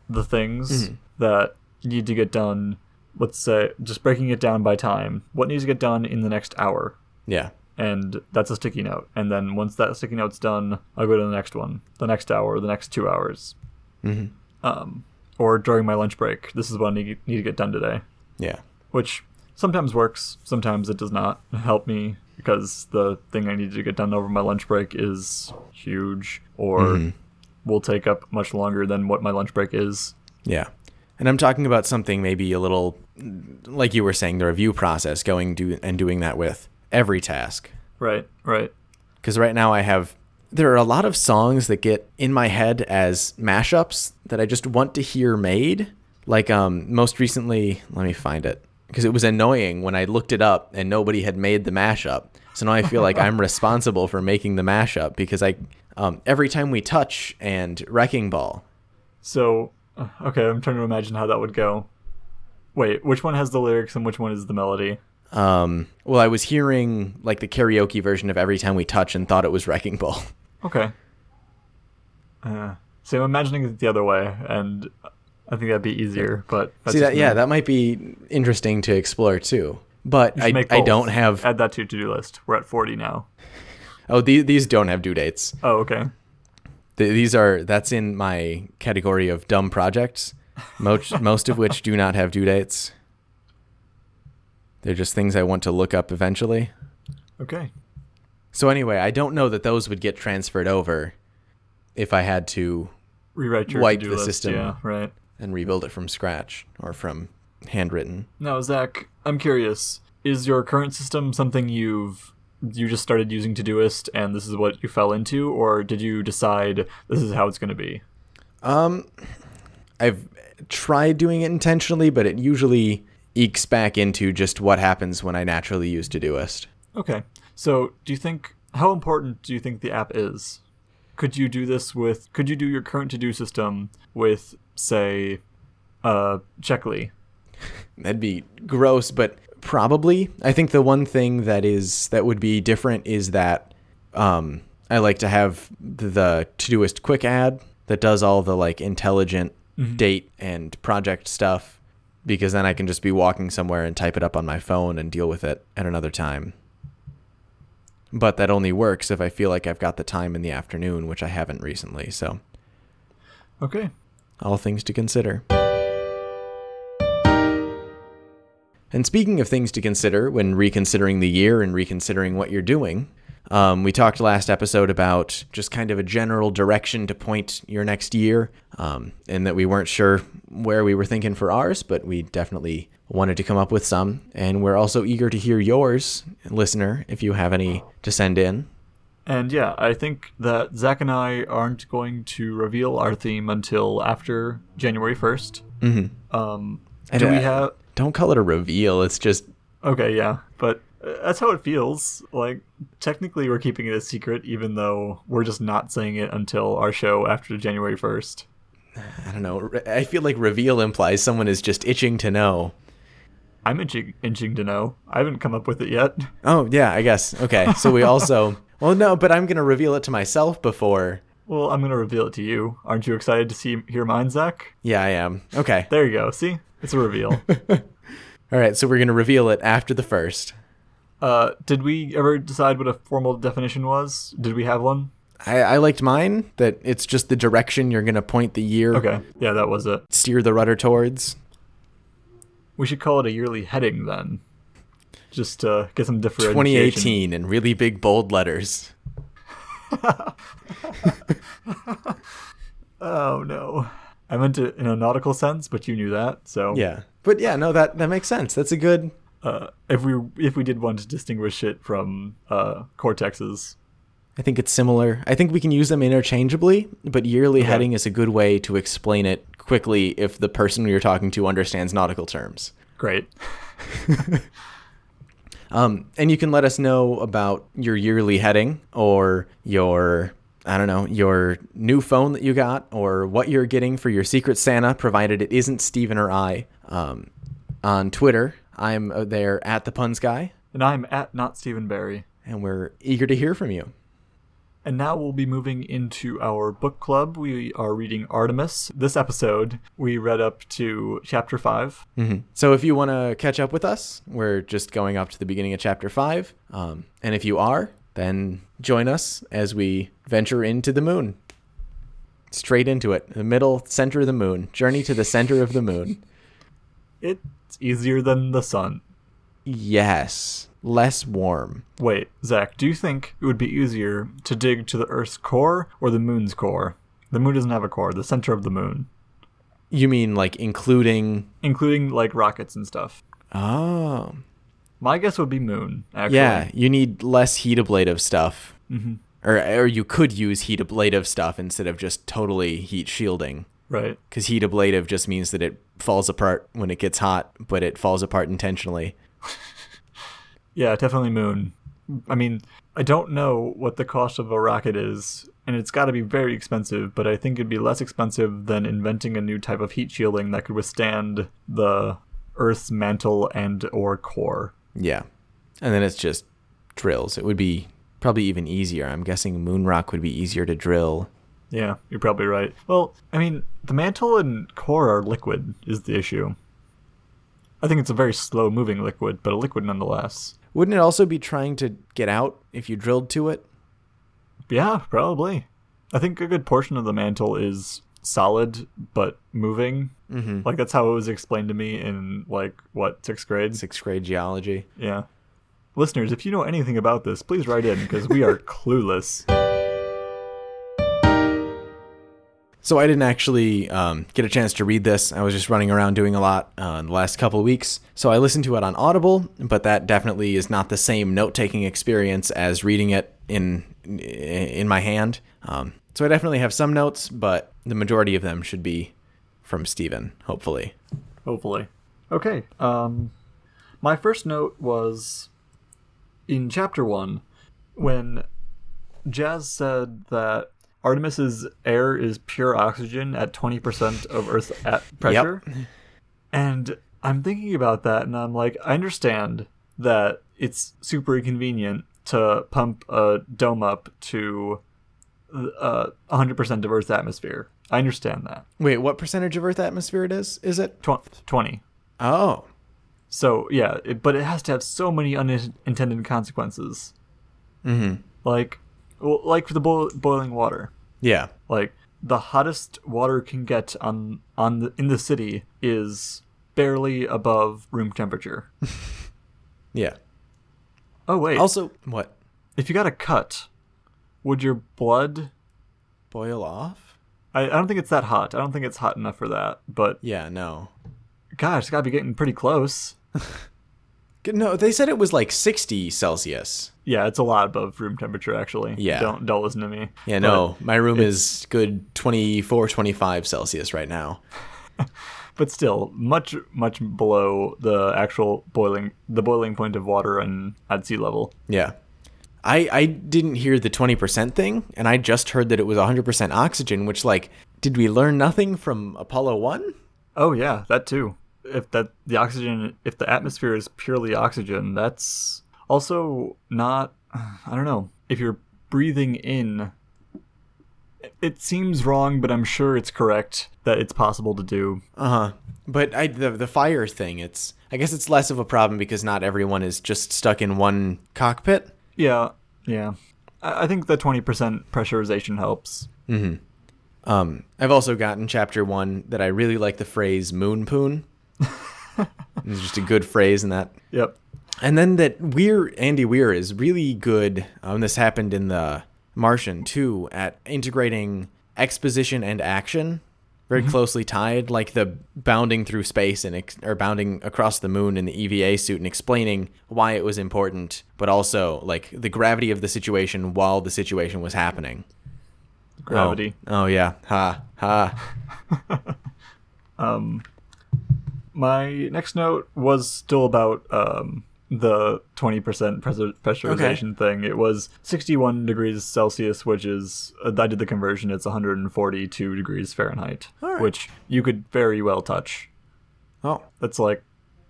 the things that need to get done. Let's say just breaking it down by time. What needs to get done in the next hour? Yeah. and that's a sticky note. And then once that sticky note's done, I'll go to the next one, the next hour, the next two hours. Mhm. Um, or during my lunch break, this is what I need, need to get done today, Yeah. which sometimes works, sometimes it does not (laughs) help me because the thing I need to get done over my lunch break is huge or will take up much longer than what my lunch break is. Yeah. And I'm talking about something maybe a little like you were saying, the review process, going do and doing that with every task. Right, right. because right now I have there are a lot of songs that get in my head as mashups that I just want to hear made. Like um most recently, let me find it because it was annoying when I looked it up and nobody had made the mashup. So now I feel like I'm (laughs) responsible for making the mashup because I um, every time we touch and wrecking ball. So, uh, okay, I'm trying to imagine how that would go. Wait, which one has the lyrics and which one is the melody? Um, well, I was hearing like the karaoke version of every time we touch and thought it was wrecking ball. Okay. Uh, so I'm imagining it the other way, and I think that'd be easier. But that's See that? Yeah, me. that might be interesting to explore too. But I, I don't have. Add that to your to-do list. We're at 40 now. Oh, these these don't have due dates. Oh, okay. Th- These are that's in my category of dumb projects. Most (laughs) most of which do not have due dates. They're just things I want to look up eventually. Okay. So anyway, I don't know that those would get transferred over if I had to Rewrite your Wipe to-do the list. system. Yeah, right. And rebuild it from scratch or from handwritten. Now, Zach, I'm curious. Is your current system something you've you just started using Todoist and this is what you fell into, or did you decide this is how it's going to be? Um, I've tried doing it intentionally, but it usually ekes back into just what happens when I naturally use Todoist. Okay. So, do you think how important do you think the app is? Could you do this with could you do your current to-do system with say uh Checkly? That'd be gross, but probably. I think the one thing that is that would be different is that um, I like to have the Todoist quick add that does all the like intelligent date and project stuff because then I can just be walking somewhere and type it up on my phone and deal with it at another time. But that only works if I feel like I've got the time in the afternoon, which I haven't recently. So, Okay. All things to consider. And speaking of things to consider when reconsidering the year and reconsidering what you're doing, um, we talked last episode about just kind of a general direction to point your next year, um, and that we weren't sure where we were thinking for ours, but we definitely wanted to come up with some. And we're also eager to hear yours, listener, if you have any to send in. And yeah, I think that Zach and I aren't going to reveal our theme until after January 1st. Mm-hmm. Um, Do don't- we have? Don't call it a reveal. It's just Okay, yeah, but uh, that's how it feels. Like technically, we're keeping it a secret, even though we're just not saying it until our show after January first. I don't know. I feel like reveal implies someone is just itching to know. I'm itching, itching to know. I haven't come up with it yet. Oh yeah, I guess. Okay, so we (laughs) also. Well, no, but I'm gonna reveal it to myself before. Well, I'm gonna reveal it to you. Aren't you excited to see hear mine, Zach? Yeah, I am. Okay. There you go. See, it's a reveal. (laughs) All right, so we're gonna reveal it after the first. uh, did we ever decide what a formal definition was? Did we have one? I, I liked mine that it's just the direction you're gonna point the year, Okay, yeah, that was it. steer the rudder towards. We should call it a yearly heading then, just to get some differentiation. 2018 in really big bold letters. (laughs) Oh no, I meant it in a nautical sense, but you knew that. So Yeah, but yeah, no, that that makes sense. That's a good. uh, if we if we did want to distinguish it from uh, cortexes, I think it's similar. I think we can use them interchangeably, but yearly Okay. heading is a good way to explain it quickly if the person you're talking to understands nautical terms. great. (laughs) Um, and you can let us know about your yearly heading or your, I don't know, your new phone that you got or what you're getting for your Secret Santa, provided it isn't Steven or I. Um, on Twitter, I'm uh, there at the Puns Guy, And I'm at not Stephen Barry. and we're eager to hear from you. And now we'll be moving into our book club. We are reading Artemis. This episode, we read up to chapter five. hmm So if you want to catch up with us, we're just going up to the beginning of chapter five. Um, and if you are, then join us as we venture into the moon. Straight into it, the middle center of the moon. Journey to the center of the moon. (laughs) It's easier than the sun. Yes, less warm. Wait, Zach, do you think it would be easier to dig to the Earth's core or the moon's core? The moon doesn't have a core, the center of the moon, You mean like including? including like rockets and stuff. Oh, My guess would be moon, actually. yeah. You need less heat ablative stuff, hmm or or you could use heat ablative stuff instead of just totally heat shielding. Right. because heat ablative just means that it falls apart when it gets hot, but it falls apart intentionally. (laughs) Yeah, definitely moon. I mean, I don't know what the cost of a rocket is, and it's got to be very expensive, but I think it'd be less expensive than inventing a new type of heat shielding that could withstand the Earth's mantle and or core. Yeah, and then it's just drills. It would be probably even easier. I'm guessing moon rock would be easier to drill. Yeah, you're probably right. Well, I mean, the mantle and core are liquid is the issue. I think it's a very slow moving liquid, but a liquid nonetheless. Wouldn't it also be trying to get out if you drilled to it? Yeah, probably. I think a good portion of the mantle is solid but moving. Mm-hmm. Like that's how it was explained to me in like what sixth grade. Sixth grade geology. Yeah. Listeners, if you know anything about this, please write in because we are (laughs) clueless. So I didn't actually um, get a chance to read this. I was just running around doing a lot uh, in the last couple weeks. So I listened to it on Audible, but that definitely is not the same note-taking experience as reading it in in my hand. Um, so I definitely have some notes, but the majority of them should be from Steven, hopefully. Hopefully. Okay. Um, my first note was in chapter one when Jazz said that Artemis's air is pure oxygen at 20% of Earth's at pressure. And I'm thinking about that and I'm like, I understand that it's super inconvenient to pump a dome up to uh, 100% of Earth's atmosphere. I understand that. Wait, what percentage of Earth atmosphere it is? Is it? Tw- 20. Oh, So yeah, it, but it has to have so many unintended consequences. mm-hmm. Like, well, like for the boil- boiling water. Yeah. Like the hottest water can get on on the, in the city is barely above room temperature. (laughs) Yeah. Oh wait, Also, what? if you got a cut, would your blood? Boil off? I, I don't think it's that hot. I don't think it's hot enough for that. But Yeah, no. gosh, it's got to be getting pretty close. (laughs) No, they said it was like 60 Celsius. Yeah, it's a lot above room temperature actually. Yeah. Don't don't listen to me. Yeah, But- no, my room is good 24, 25 Celsius right now. (laughs) but still much much below the actual boiling the boiling point of water and at sea level. Yeah. I I didn't hear the 20% thing and I just heard that it was 100% oxygen, which like did we learn nothing from Apollo 1? Oh yeah, that too. If that the oxygen if the atmosphere is purely oxygen, that's also not (sighs) I don't know. If you're breathing in it seems wrong, but I'm sure it's correct that it's possible to do. Uh-huh. But I the the fire thing, it's I guess it's less of a problem because not everyone is just stuck in one cockpit. Yeah, yeah. I, I think the 20% pressurization helps. mm-hmm Um, I've also gotten chapter one that I really like the phrase moon poon. (laughs) it's just a good phrase in that. Yep. And then that Weir Andy Weir is really good. Um, this happened in the Martian too at integrating exposition and action very closely tied, like the bounding through space and ex- or bounding across the moon in the EVA suit and explaining why it was important, but also like the gravity of the situation while the situation was happening. Gravity. Oh, oh yeah, ha ha. (laughs) My next note was still about um, the 20% pres- pressurization thing. It was 61 degrees Celsius, which is, uh, I did the conversion, it's 142 degrees Fahrenheit, Alright. which you could very well touch. Oh, That's like,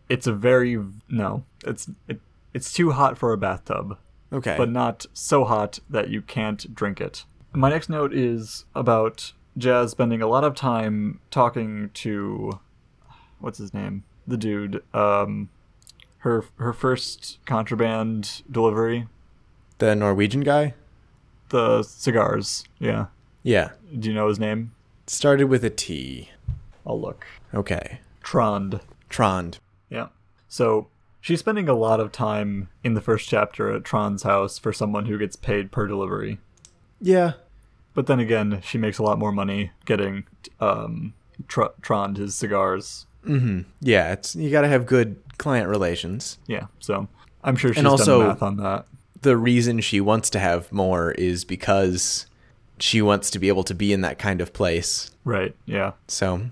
it's a very, no, it's, it, it's too hot for a bathtub. okay. but not so hot that you can't drink it. My next note is about Jazz spending a lot of time talking to what's his name? The dude. Um her her first contraband delivery. the Norwegian guy. The cigars. Yeah. Yeah, Do you know his name? started with a T. I'll look. Okay, Trond. Trond. Yeah. So she's spending a lot of time in the first chapter at Trond's house for someone who gets paid per delivery. Yeah, But then again, she makes a lot more money getting um, tr- Trond his cigars. Yeah. It's you got to have good client relations. Yeah, so I'm sure she's And also- done math on that. the reason she wants to have more is because she wants to be able to be in that kind of place. Right. Yeah. So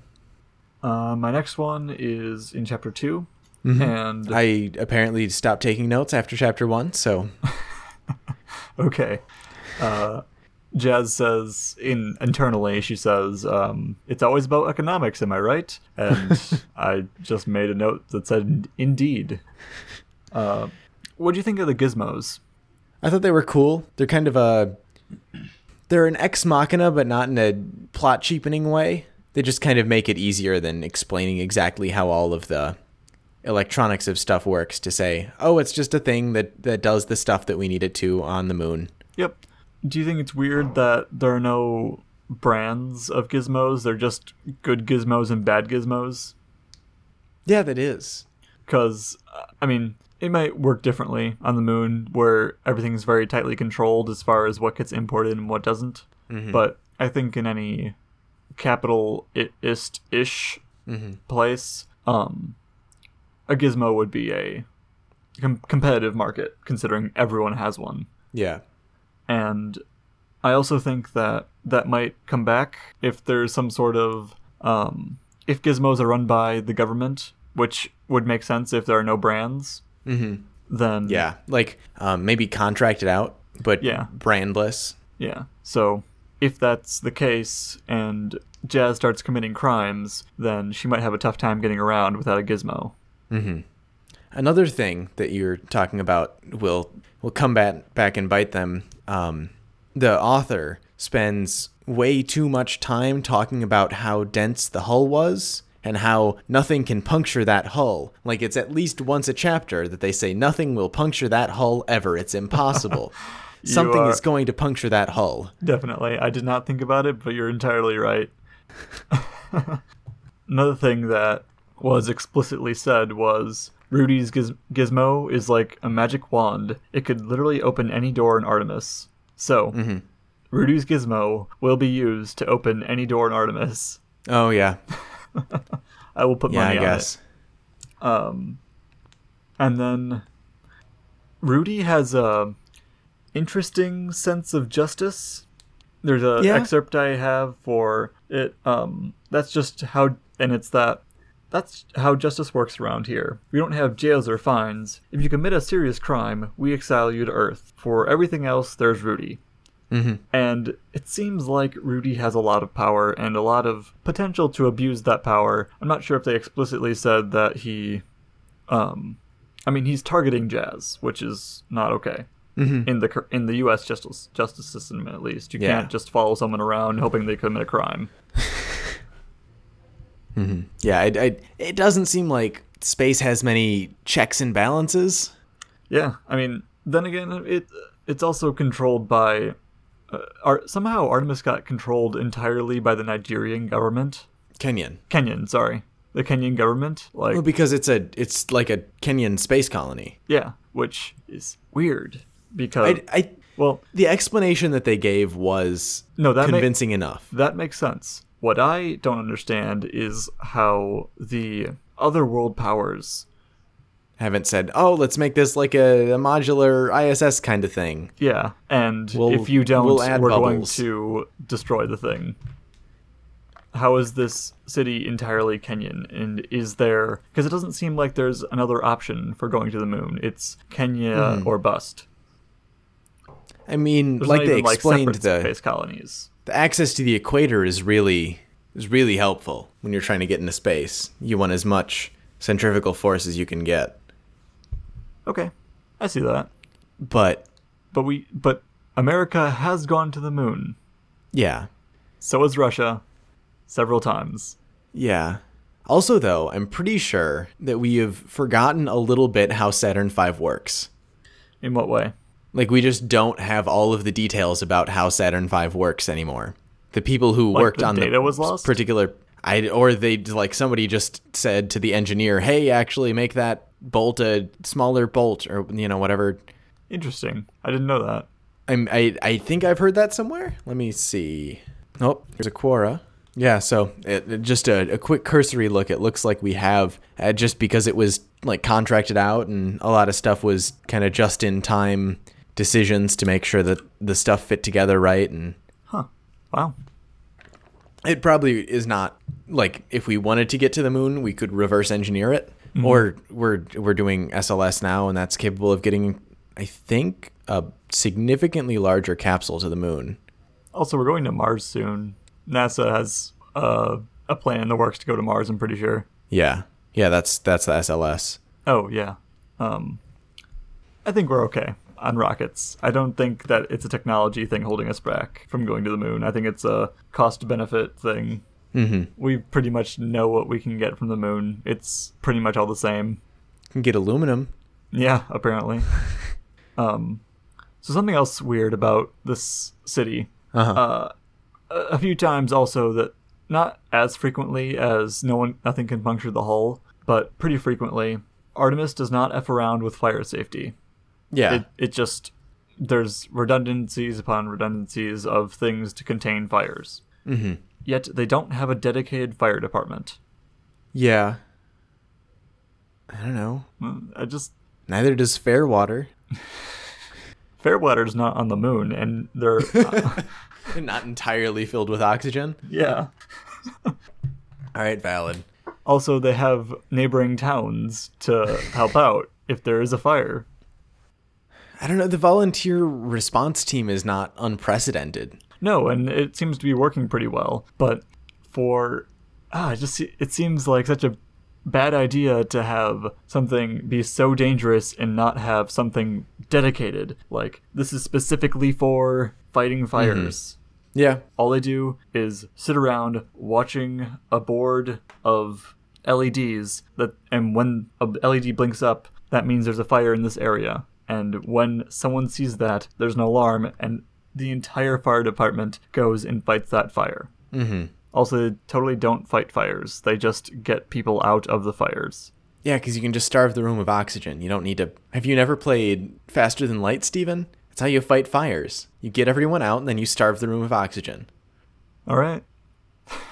Uh, my next one is in chapter 2 and I apparently stopped taking notes after chapter one. So (laughs) okay, uh, Jazz says in internally she says um, it's always about economics. Am I right? And (laughs) I just made a note that said indeed. Uh, what do you think of the gizmos? I thought they were cool. They're kind of a they're an ex machina, but not in a plot cheapening way. They just kind of make it easier than explaining exactly how all of the electronics of stuff works to say, oh, it's just a thing that, that does the stuff that we need it to on the moon. Yep. Do you think it's weird that there are no brands of gizmos? They're just good gizmos and bad gizmos? Yeah, that is. Because, uh, I mean, it might work differently on the moon where everything's very tightly controlled as far as what gets imported and what doesn't. Mm-hmm. But I think in any capitalist ish mm-hmm. place, um, a gizmo would be a com- competitive market considering everyone has one. Yeah. And I also think that that might come back if there's some sort of um, if gizmos are run by the government, which would make sense if there are no brands. Mm-hmm. Then Yeah. Like um, maybe contracted out, but Yeah. brandless. yeah. So if that's the case and Jazz starts committing crimes, then she might have a tough time getting around without a gizmo. Another thing that you're talking about will will come back back and bite them. Um, the author spends way too much time talking about how dense the hull was and how nothing can puncture that hull. Like it's at least once a chapter that they say nothing will puncture that hull ever. It's impossible. (laughs) Something are- is going to puncture that hull. Definitely. I did not think about it, but you're entirely right. (laughs) Another thing that was explicitly said was Rudy's giz- gizmo is like a magic wand. It could literally open any door in Artemis. So, Rudy's gizmo will be used to open any door in Artemis. Oh yeah. (laughs) I will put Yeah, money I on guess. it. And then Rudy has a interesting sense of justice. There's a Yeah. excerpt I have for it. Um, that's just how, and it's that that's how justice works around here. We don't have jails or fines. If you commit a serious crime, we exile you to Earth. For everything else, there's Rudy. Mhm. And it seems like Rudy has a lot of power and a lot of potential to abuse that power. I'm not sure if they explicitly said that he, um, I mean, he's targeting Jazz, which is not okay in the in the U.S. justice justice system. At least you Yeah. can't just follow someone around hoping they commit a crime. Yeah, I, I, it doesn't seem like space has many checks and balances. Yeah, I mean, then again, it it's also controlled by. Uh, Ar- somehow Artemis got controlled entirely by the Nigerian government. Kenyan. Kenyan, sorry, the Kenyan government. Like, Well, because it's a it's like a Kenyan space colony. yeah, which is weird because I, I well, the explanation that they gave was No, that convincing enough. that makes sense. What I don't understand is how the other world powers. Haven't said, oh, let's make this like a, a modular ISS kind of thing. Yeah, and We'll- if you don't, we'll add we're going to destroy the thing. How is this city entirely Kenyan? And is there because it doesn't seem like there's another option for going to the moon? It's Kenya Hmm. or bust. I mean, There's like they even, explained, separate the space colonies. The access to the equator is really is really helpful when you're trying to get into space. You want as much centrifugal force as you can get. Okay, I see that. But But we, but America has gone to the moon. yeah, So has Russia, several times. yeah. Also, though, I'm pretty sure that we have forgotten a little bit how Saturn V works. In what way? Like we just don't have all of the details about how Saturn V works anymore. The people who Like, worked the on data the was lost? particular I or they like somebody just said to the engineer, "Hey, actually make that bolt a smaller bolt or you know whatever." Interesting. I didn't know that. I'm, I I think I've heard that somewhere. Let me see. Oh, there's a Quora. Yeah, so it, it- just a, a quick cursory look. It looks like we have uh, just because it was like contracted out and a lot of stuff was kind of just in time decisions to make sure that the stuff fit together right and Huh. Wow. it probably is not like if we wanted to get to the moon we could reverse engineer it or we're we're doing SLS now and that's capable of getting I think a significantly larger capsule to the moon. Also, we're going to Mars soon. NASA has uh, a plan in the works to go to Mars. I'm pretty sure. Yeah. Yeah, that's that's the SLS. Oh yeah. Um, I think we're okay on rockets. I don't think that it's a technology thing holding us back from going to the moon. I think it's a cost benefit thing. Mhm. We pretty much know what we can get from the moon. It's pretty much all the same. Can get aluminum. Yeah, apparently. (laughs) um, so something else weird about this city. Uh-huh. Uh, a a few times also that not as frequently as no one nothing can puncture the hull, but pretty frequently, Artemis does not f around with fire safety. Yeah. It it just there's redundancies upon redundancies of things to contain fires. mhm. Yet they don't have a dedicated fire department. Yeah. I don't know. Mm, I just Neither does Fairwater. (laughs) Fairwater's not on the moon, and they're (laughs) uh, (laughs) Not entirely filled with oxygen. yeah. All right, valid. Also, they have neighboring towns to help out if there is a fire. I don't know. The volunteer response team is not unprecedented. No, and it seems to be working pretty well. But for ah, it just it seems like such a bad idea to have something be so dangerous and not have something dedicated. Like this is specifically for fighting fires. Yeah. All they do is sit around watching a board of LEDs that and when a LED blinks up, that means there's a fire in this area. And when someone sees that, there's an alarm and the entire fire department goes and fights that fire. Mm-hmm. Also, they totally don't fight fires. They just get people out of the fires. Yeah, because you can just starve the room of oxygen. You don't need to. Have you never played Faster Than Light, Steven? That's how you fight fires. You get everyone out, and then you starve the room of oxygen. All right.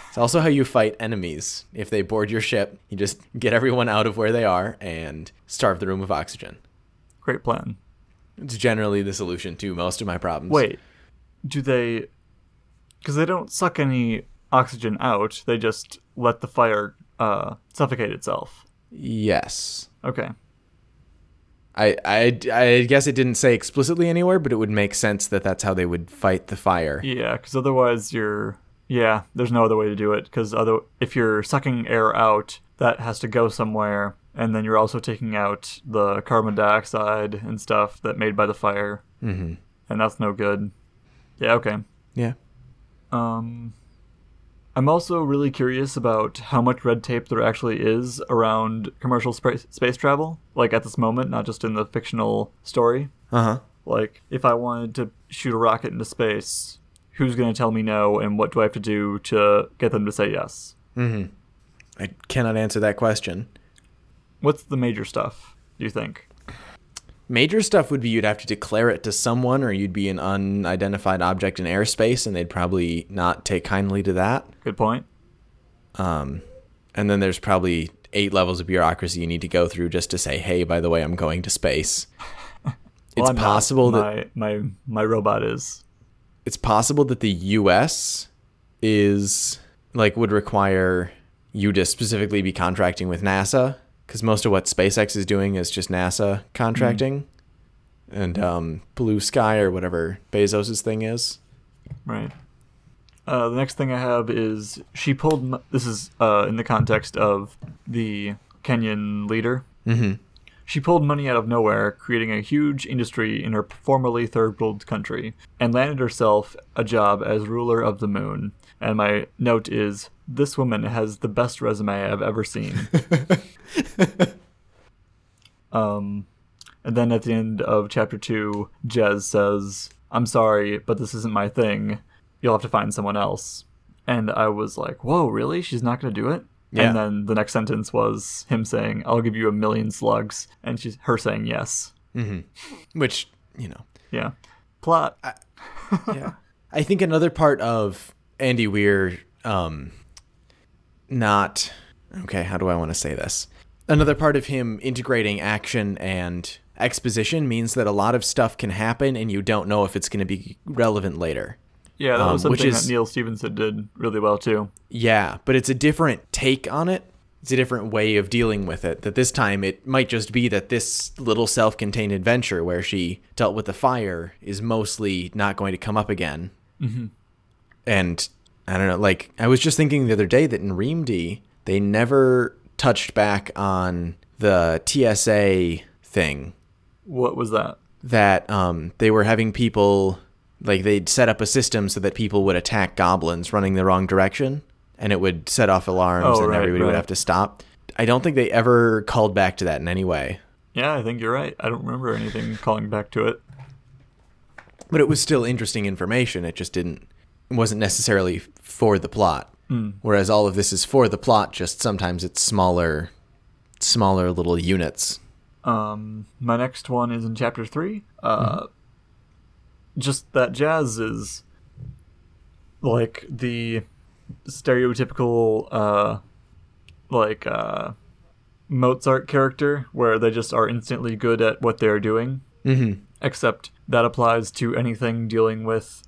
It's also how you fight enemies. If they board your ship, you just get everyone out of where they are and starve the room of oxygen. Great plan. It's generally the solution to most of my problems. Wait, do they? Because they don't suck any oxygen out. They just let the fire uh, suffocate itself. Yes. Okay. I, I, I guess it didn't say explicitly anywhere, but it would make sense that that's how they would fight the fire. Yeah, because otherwise you're yeah. There's no other way to do it because other if you're sucking air out, that has to go somewhere, and then you're also taking out the carbon dioxide and stuff that made by the fire, Mm-hmm. and that's no good. Yeah. Okay. Yeah. Um, I'm also really curious about how much red tape there actually is around commercial space space travel, like at this moment, not just in the fictional story. Uh huh. Like, if I wanted to shoot a rocket into space, who's going to tell me no, and what do I have to do to get them to say yes? Mm-hmm. I cannot answer that question. What's the major stuff, do you think? Major stuff would be you'd have to declare it to someone, or you'd be an unidentified object in airspace, and they'd probably not take kindly to that. Good point. Um, and then there's probably eight levels of bureaucracy you need to go through just to say, "Hey, by the way, I'm going to space." (laughs) Well, it's I'm not. possible that my, my my robot is. it's possible that the U.S. is like would require you to specifically be contracting with NASA because most of what SpaceX is doing is just NASA contracting, and um, Blue Sky or whatever Bezos's thing is. Right. Uh, the next thing I have is she pulled. This is uh, in the context of the Kenyan leader. Mm-hmm. She pulled money out of nowhere, creating a huge industry in her formerly third world country, and landed herself a job as ruler of the moon. And my note is this woman has the best resume I've ever seen. (laughs) um, and then at the end of chapter two, Jez says, I'm sorry, but this isn't my thing. You'll have to find someone else. And I was like, whoa, really? She's not going to do it? Yeah. And then the next sentence was him saying, I'll give you a million slugs. And she's her saying yes. Mm-hmm. Which you know, Yeah. Plot. yeah. I think another part of Andy Weir, um, not okay. How do I want to say this? Another part of him integrating action and exposition means that a lot of stuff can happen, and you don't know if it's going to be relevant later. Yeah, that Um, was which something is- that Neal Stephenson did really well too. Yeah, but it's a different take on it. It's a different way of dealing with it. That this time it might just be that this little self contained adventure where she dealt with the fire is mostly not going to come up again. Mm-hmm. And I don't know, like, I was just thinking the other day that in REAMDE, they never touched back on the TSA thing What was that? that um, they were having people like they'd set up a system so that people would attack goblins running the wrong direction and it would set off alarms Oh, and right, everybody right. would have to stop i don't think they ever called back to that in any way Yeah, I think you're right. I don't remember anything calling back to it. but it was still interesting information it just didn't it wasn't necessarily for the plot whereas all of this is for the plot just sometimes it's smaller smaller little units Um, my next one is in chapter three. Uh, just that Jazz is like the stereotypical, uh, like uh, Mozart character, where they just are instantly good at what they're doing. mm-hmm. Except that applies to anything dealing with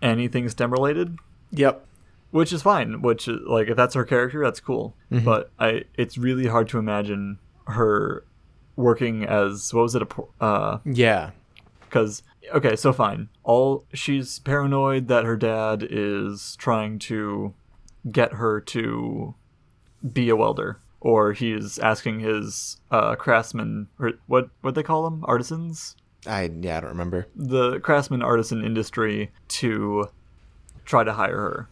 anything STEM related. Yep. Which is fine which is, like if that's her character that's cool. But i it's really hard to imagine her working as what was it a uh yeah. because okay so fine. All she's paranoid that her dad is trying to get her to be a welder or he's asking his uh craftsman or what what they call them? Artisans? I yeah i don't remember. The craftsman artisan industry to try to hire her.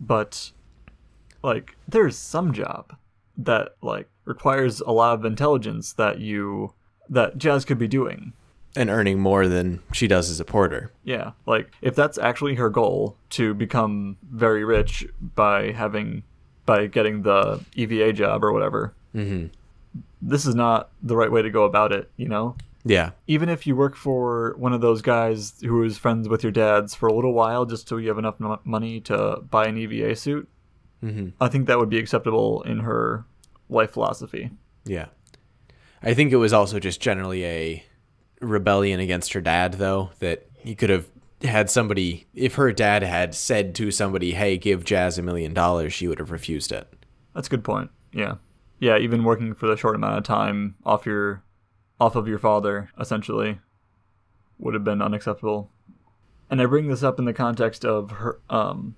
But like there's some job that like requires a lot of intelligence that you that Jazz could be doing. and earning more than she does as a porter Yeah, like if that's actually her goal to become very rich by having by getting the EVA job or whatever. mm-hmm. This is not the right way to go about it, you know? Yeah even if you work for one of those guys who is friends with your dad's for a little while just so you have enough m- money to buy an EVA suit, mm-hmm. I think that would be acceptable in her life philosophy. Yeah. I think it was also just generally a rebellion against her dad, though, that he could have had somebody, if her dad had said to somebody, hey, give Jazz a million dollars, she would have refused it. That's a good point. Yeah. Yeah, even working for the short amount of time off your off of your father, essentially, would have been unacceptable. And I bring this up in the context of her um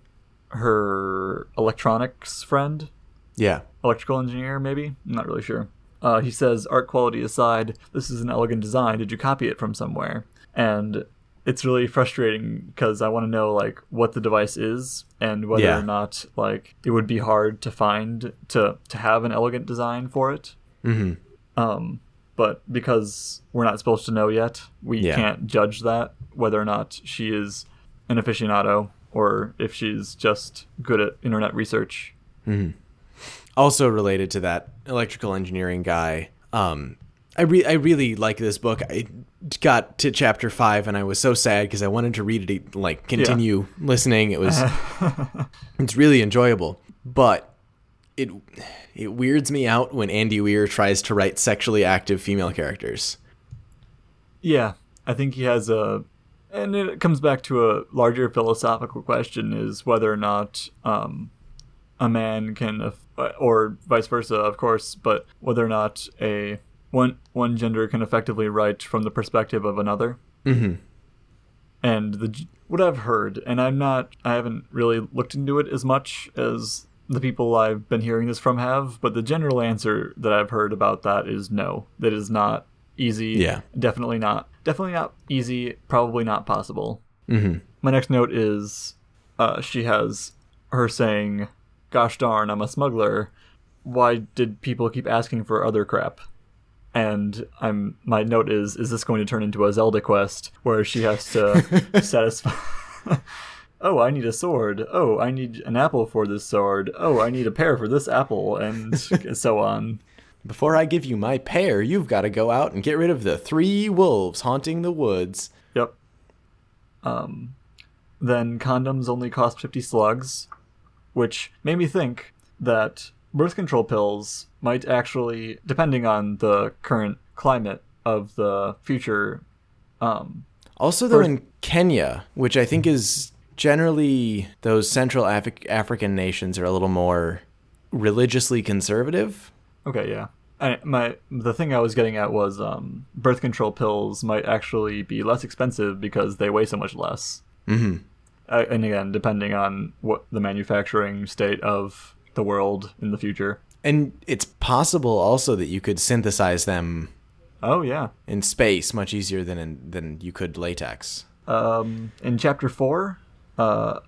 her electronics friend, Yeah. electrical engineer, maybe? I'm not really sure. Uh, he says, art quality aside, this is an elegant design. Did you copy it from somewhere? And it's really frustrating because I want to know like what the device is and whether Yeah. or not like it would be hard to find to to have an elegant design for it. Mm-hmm. Um, but because we're not supposed to know yet, we Yeah. can't judge that whether or not she is an aficionado or if she's just good at internet research. also related to that electrical engineering guy um i re- i really like this book. I got to chapter 5 and i was so sad because i wanted to read it like continue listening. It was (laughs) it's really enjoyable. But it it weirds me out when andy weir tries to write sexually active female characters Yeah, I think he has a, and it comes back to a larger philosophical question: is whether or not um, a man can, or vice versa, of course, but whether or not a one one gender can effectively write from the perspective of another. mm-hmm And the what I've heard, and I'm not, I haven't really looked into it as much as the people I've been hearing this from have, but the general answer that I've heard about that is no. That is not easy. Yeah. Definitely not. Definitely not easy. Probably not possible. mm-hmm My next note is uh, she has her saying, Gosh darn, I'm a smuggler. Why did people keep asking for other crap? And I'm my note is is this going to turn into a Zelda quest where she has to (laughs) satisfy Oh, I need a sword. Oh, I need an apple for this sword. Oh, I need a pear for this apple and (laughs) so on. before i give you my pear you've got to go out and get rid of the three wolves haunting the woods Yep. Um, then condoms only cost 50 slugs, which made me think that birth control pills might actually, depending on the current climate of the future, um, Also, though, Birth- in Kenya, which I think is generally those Central Afri- African nations are a little more religiously conservative. okay, yeah. I, my the thing I was getting at was um, birth control pills might actually be less expensive because they weigh so much less. Mm-hmm. Uh, and again, depending on what the manufacturing state of the world in the future. And it's possible also that you could synthesize them Oh yeah. in space much easier than in, than you could latex. um, in chapter four, uh,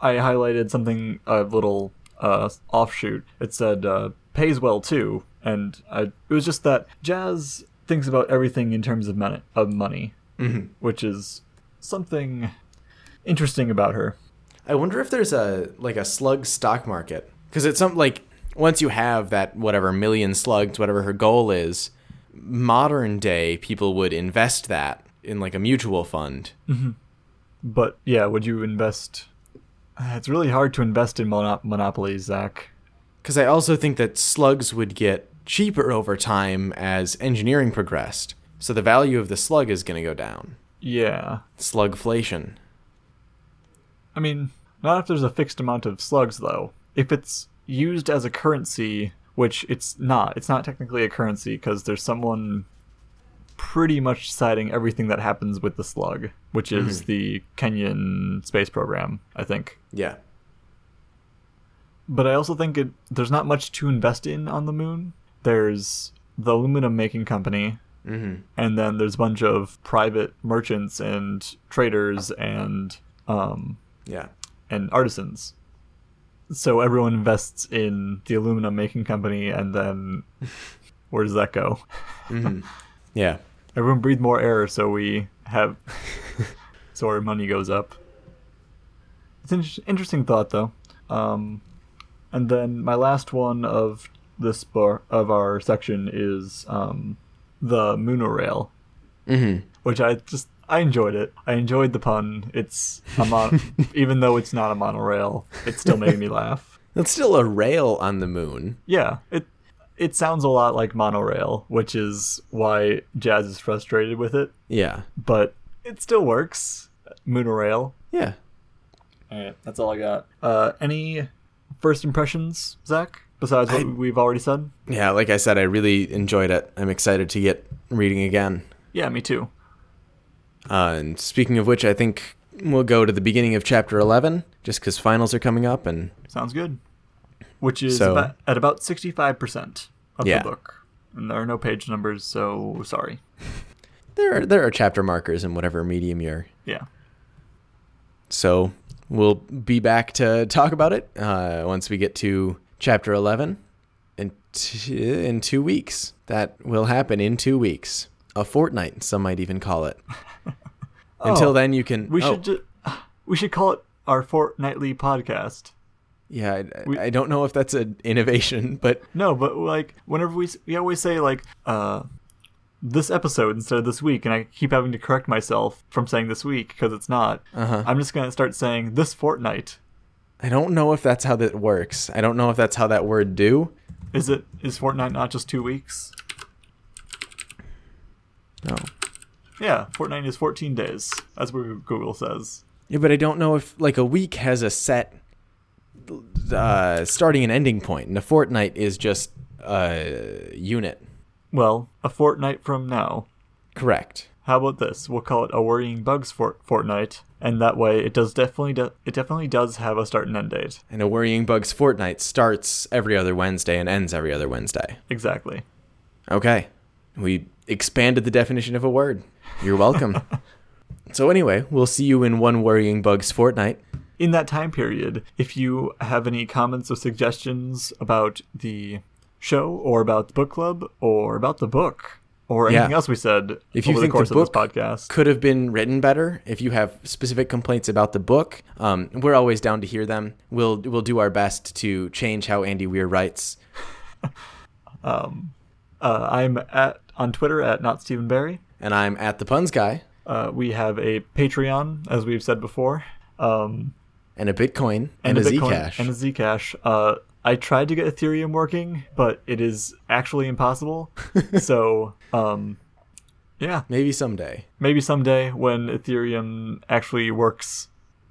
I highlighted something a little uh, offshoot. It said uh, pays well too, and I, it was just that Jazz thinks about everything in terms of money, of money, Mm-hmm. which is something interesting about her. I wonder if there's a like a slug stock market because it's some like once you have that whatever million slugs, whatever her goal is, modern day people would invest that in like a mutual fund. But yeah, would you invest? Uh, It's really hard to invest in mono- monopolies, Zach. Because I also think that slugs would get cheaper over time as engineering progressed. So the value of the slug is going to go down. Yeah, Slugflation. I mean, not if there's a fixed amount of slugs, though. If it's used as a currency, which it's not, it's not technically a currency because there's someone pretty much deciding everything that happens with the slug, which is the Kenyan space program, I think. Yeah. But I also think it, there's not much to invest in on the moon. There's the aluminum making company, Mm-hmm. and then there's a bunch of private merchants and traders and um, Yeah. and artisans. So everyone invests in the aluminum making company, and then (laughs) where does that go? Mm-hmm. (laughs) Yeah. Everyone breathe more air, so we have, (laughs) so our money goes up. It's an interesting thought, though. Um, and then my last one of this bar of our section is um, the monorail, Mm-hmm. which I just I enjoyed it. I enjoyed the pun. It's a mon- (laughs) even though it's not a monorail, it still made me laugh. It's still a rail on the moon. Yeah, it it sounds a lot like monorail, which is why Jazz is frustrated with it. Yeah. But it still works. Monorail. Yeah. All right, that's all I got. Uh, any first impressions, Zach? besides what we've already said? Yeah, like I said, I really enjoyed it. I'm excited to get reading again. Yeah, me too. Uh, and speaking of which, I think we'll go to the beginning of chapter 11, just because finals are coming up. And Sounds good. Which is So- about, at about 65% of Yeah. the book. And there are no page numbers, so sorry. (laughs) there are, there are chapter markers in whatever medium you're. Yeah. So we'll be back to talk about it uh, once we get to chapter 11 in, t- in two weeks. That will happen in two weeks. A fortnight, some might even call it. (laughs) Until Oh, then, you can. We oh, should ju- (sighs) we should call it our fortnightly podcast. Yeah, I, we- I don't know if that's an innovation, but No, but like whenever we we always say like uh this episode instead of this week, and I keep having to correct myself from saying this week because it's not. Uh-huh. I'm just gonna start saying this fortnight. I don't know if that's how that works. I don't know if that's how that word do. Is it is fortnight not just two weeks? No. Yeah, fortnight is 14 days. That's what Google says. Yeah, but I don't know if like a week has a set uh, starting and ending point, and a fortnight is just a unit. Well, a fortnight from now. Correct. How about this? We'll call it a worrying bugs fort- fortnight, and that way it does definitely do- it definitely does have a start and end date. And a worrying bugs fortnight starts every other Wednesday and ends every other Wednesday. Exactly. Okay. We expanded the definition of a word. You're welcome. (laughs) so anyway, we'll see you in one worrying bugs fortnight. In that time period, if you have any comments or suggestions about the show or about the book club or about the book or anything Yeah. else we said If you over think the course the book of this podcast, could have been written better, if you have specific complaints about the book, um, we're always down to hear them. We'll we'll do our best to change how Andy Weir writes. (laughs) uh, I'm at on Twitter at not Stephen Barry. And I'm at the puns guy Uh, we have a Patreon, as we've said before, um, and a Bitcoin and, a Bitcoin Zcash. and a Zcash. Uh, I tried to get Ethereum working, but it is actually impossible. (laughs) so, um, yeah, Maybe someday. maybe someday when Ethereum actually works,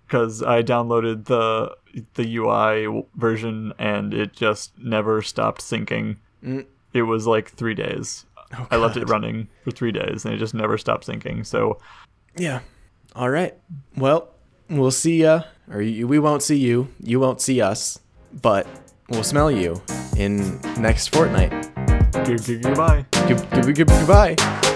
because I downloaded the the UI version and it just never stopped syncing. Mm. It was like three days. Oh, I left it running for three days and it just never stopped syncing. So Yeah. All right. Well, we'll see ya, or you, we won't see you. You won't see us, but we'll smell you in next fortnight. goodbye. Good, good, good, goodbye.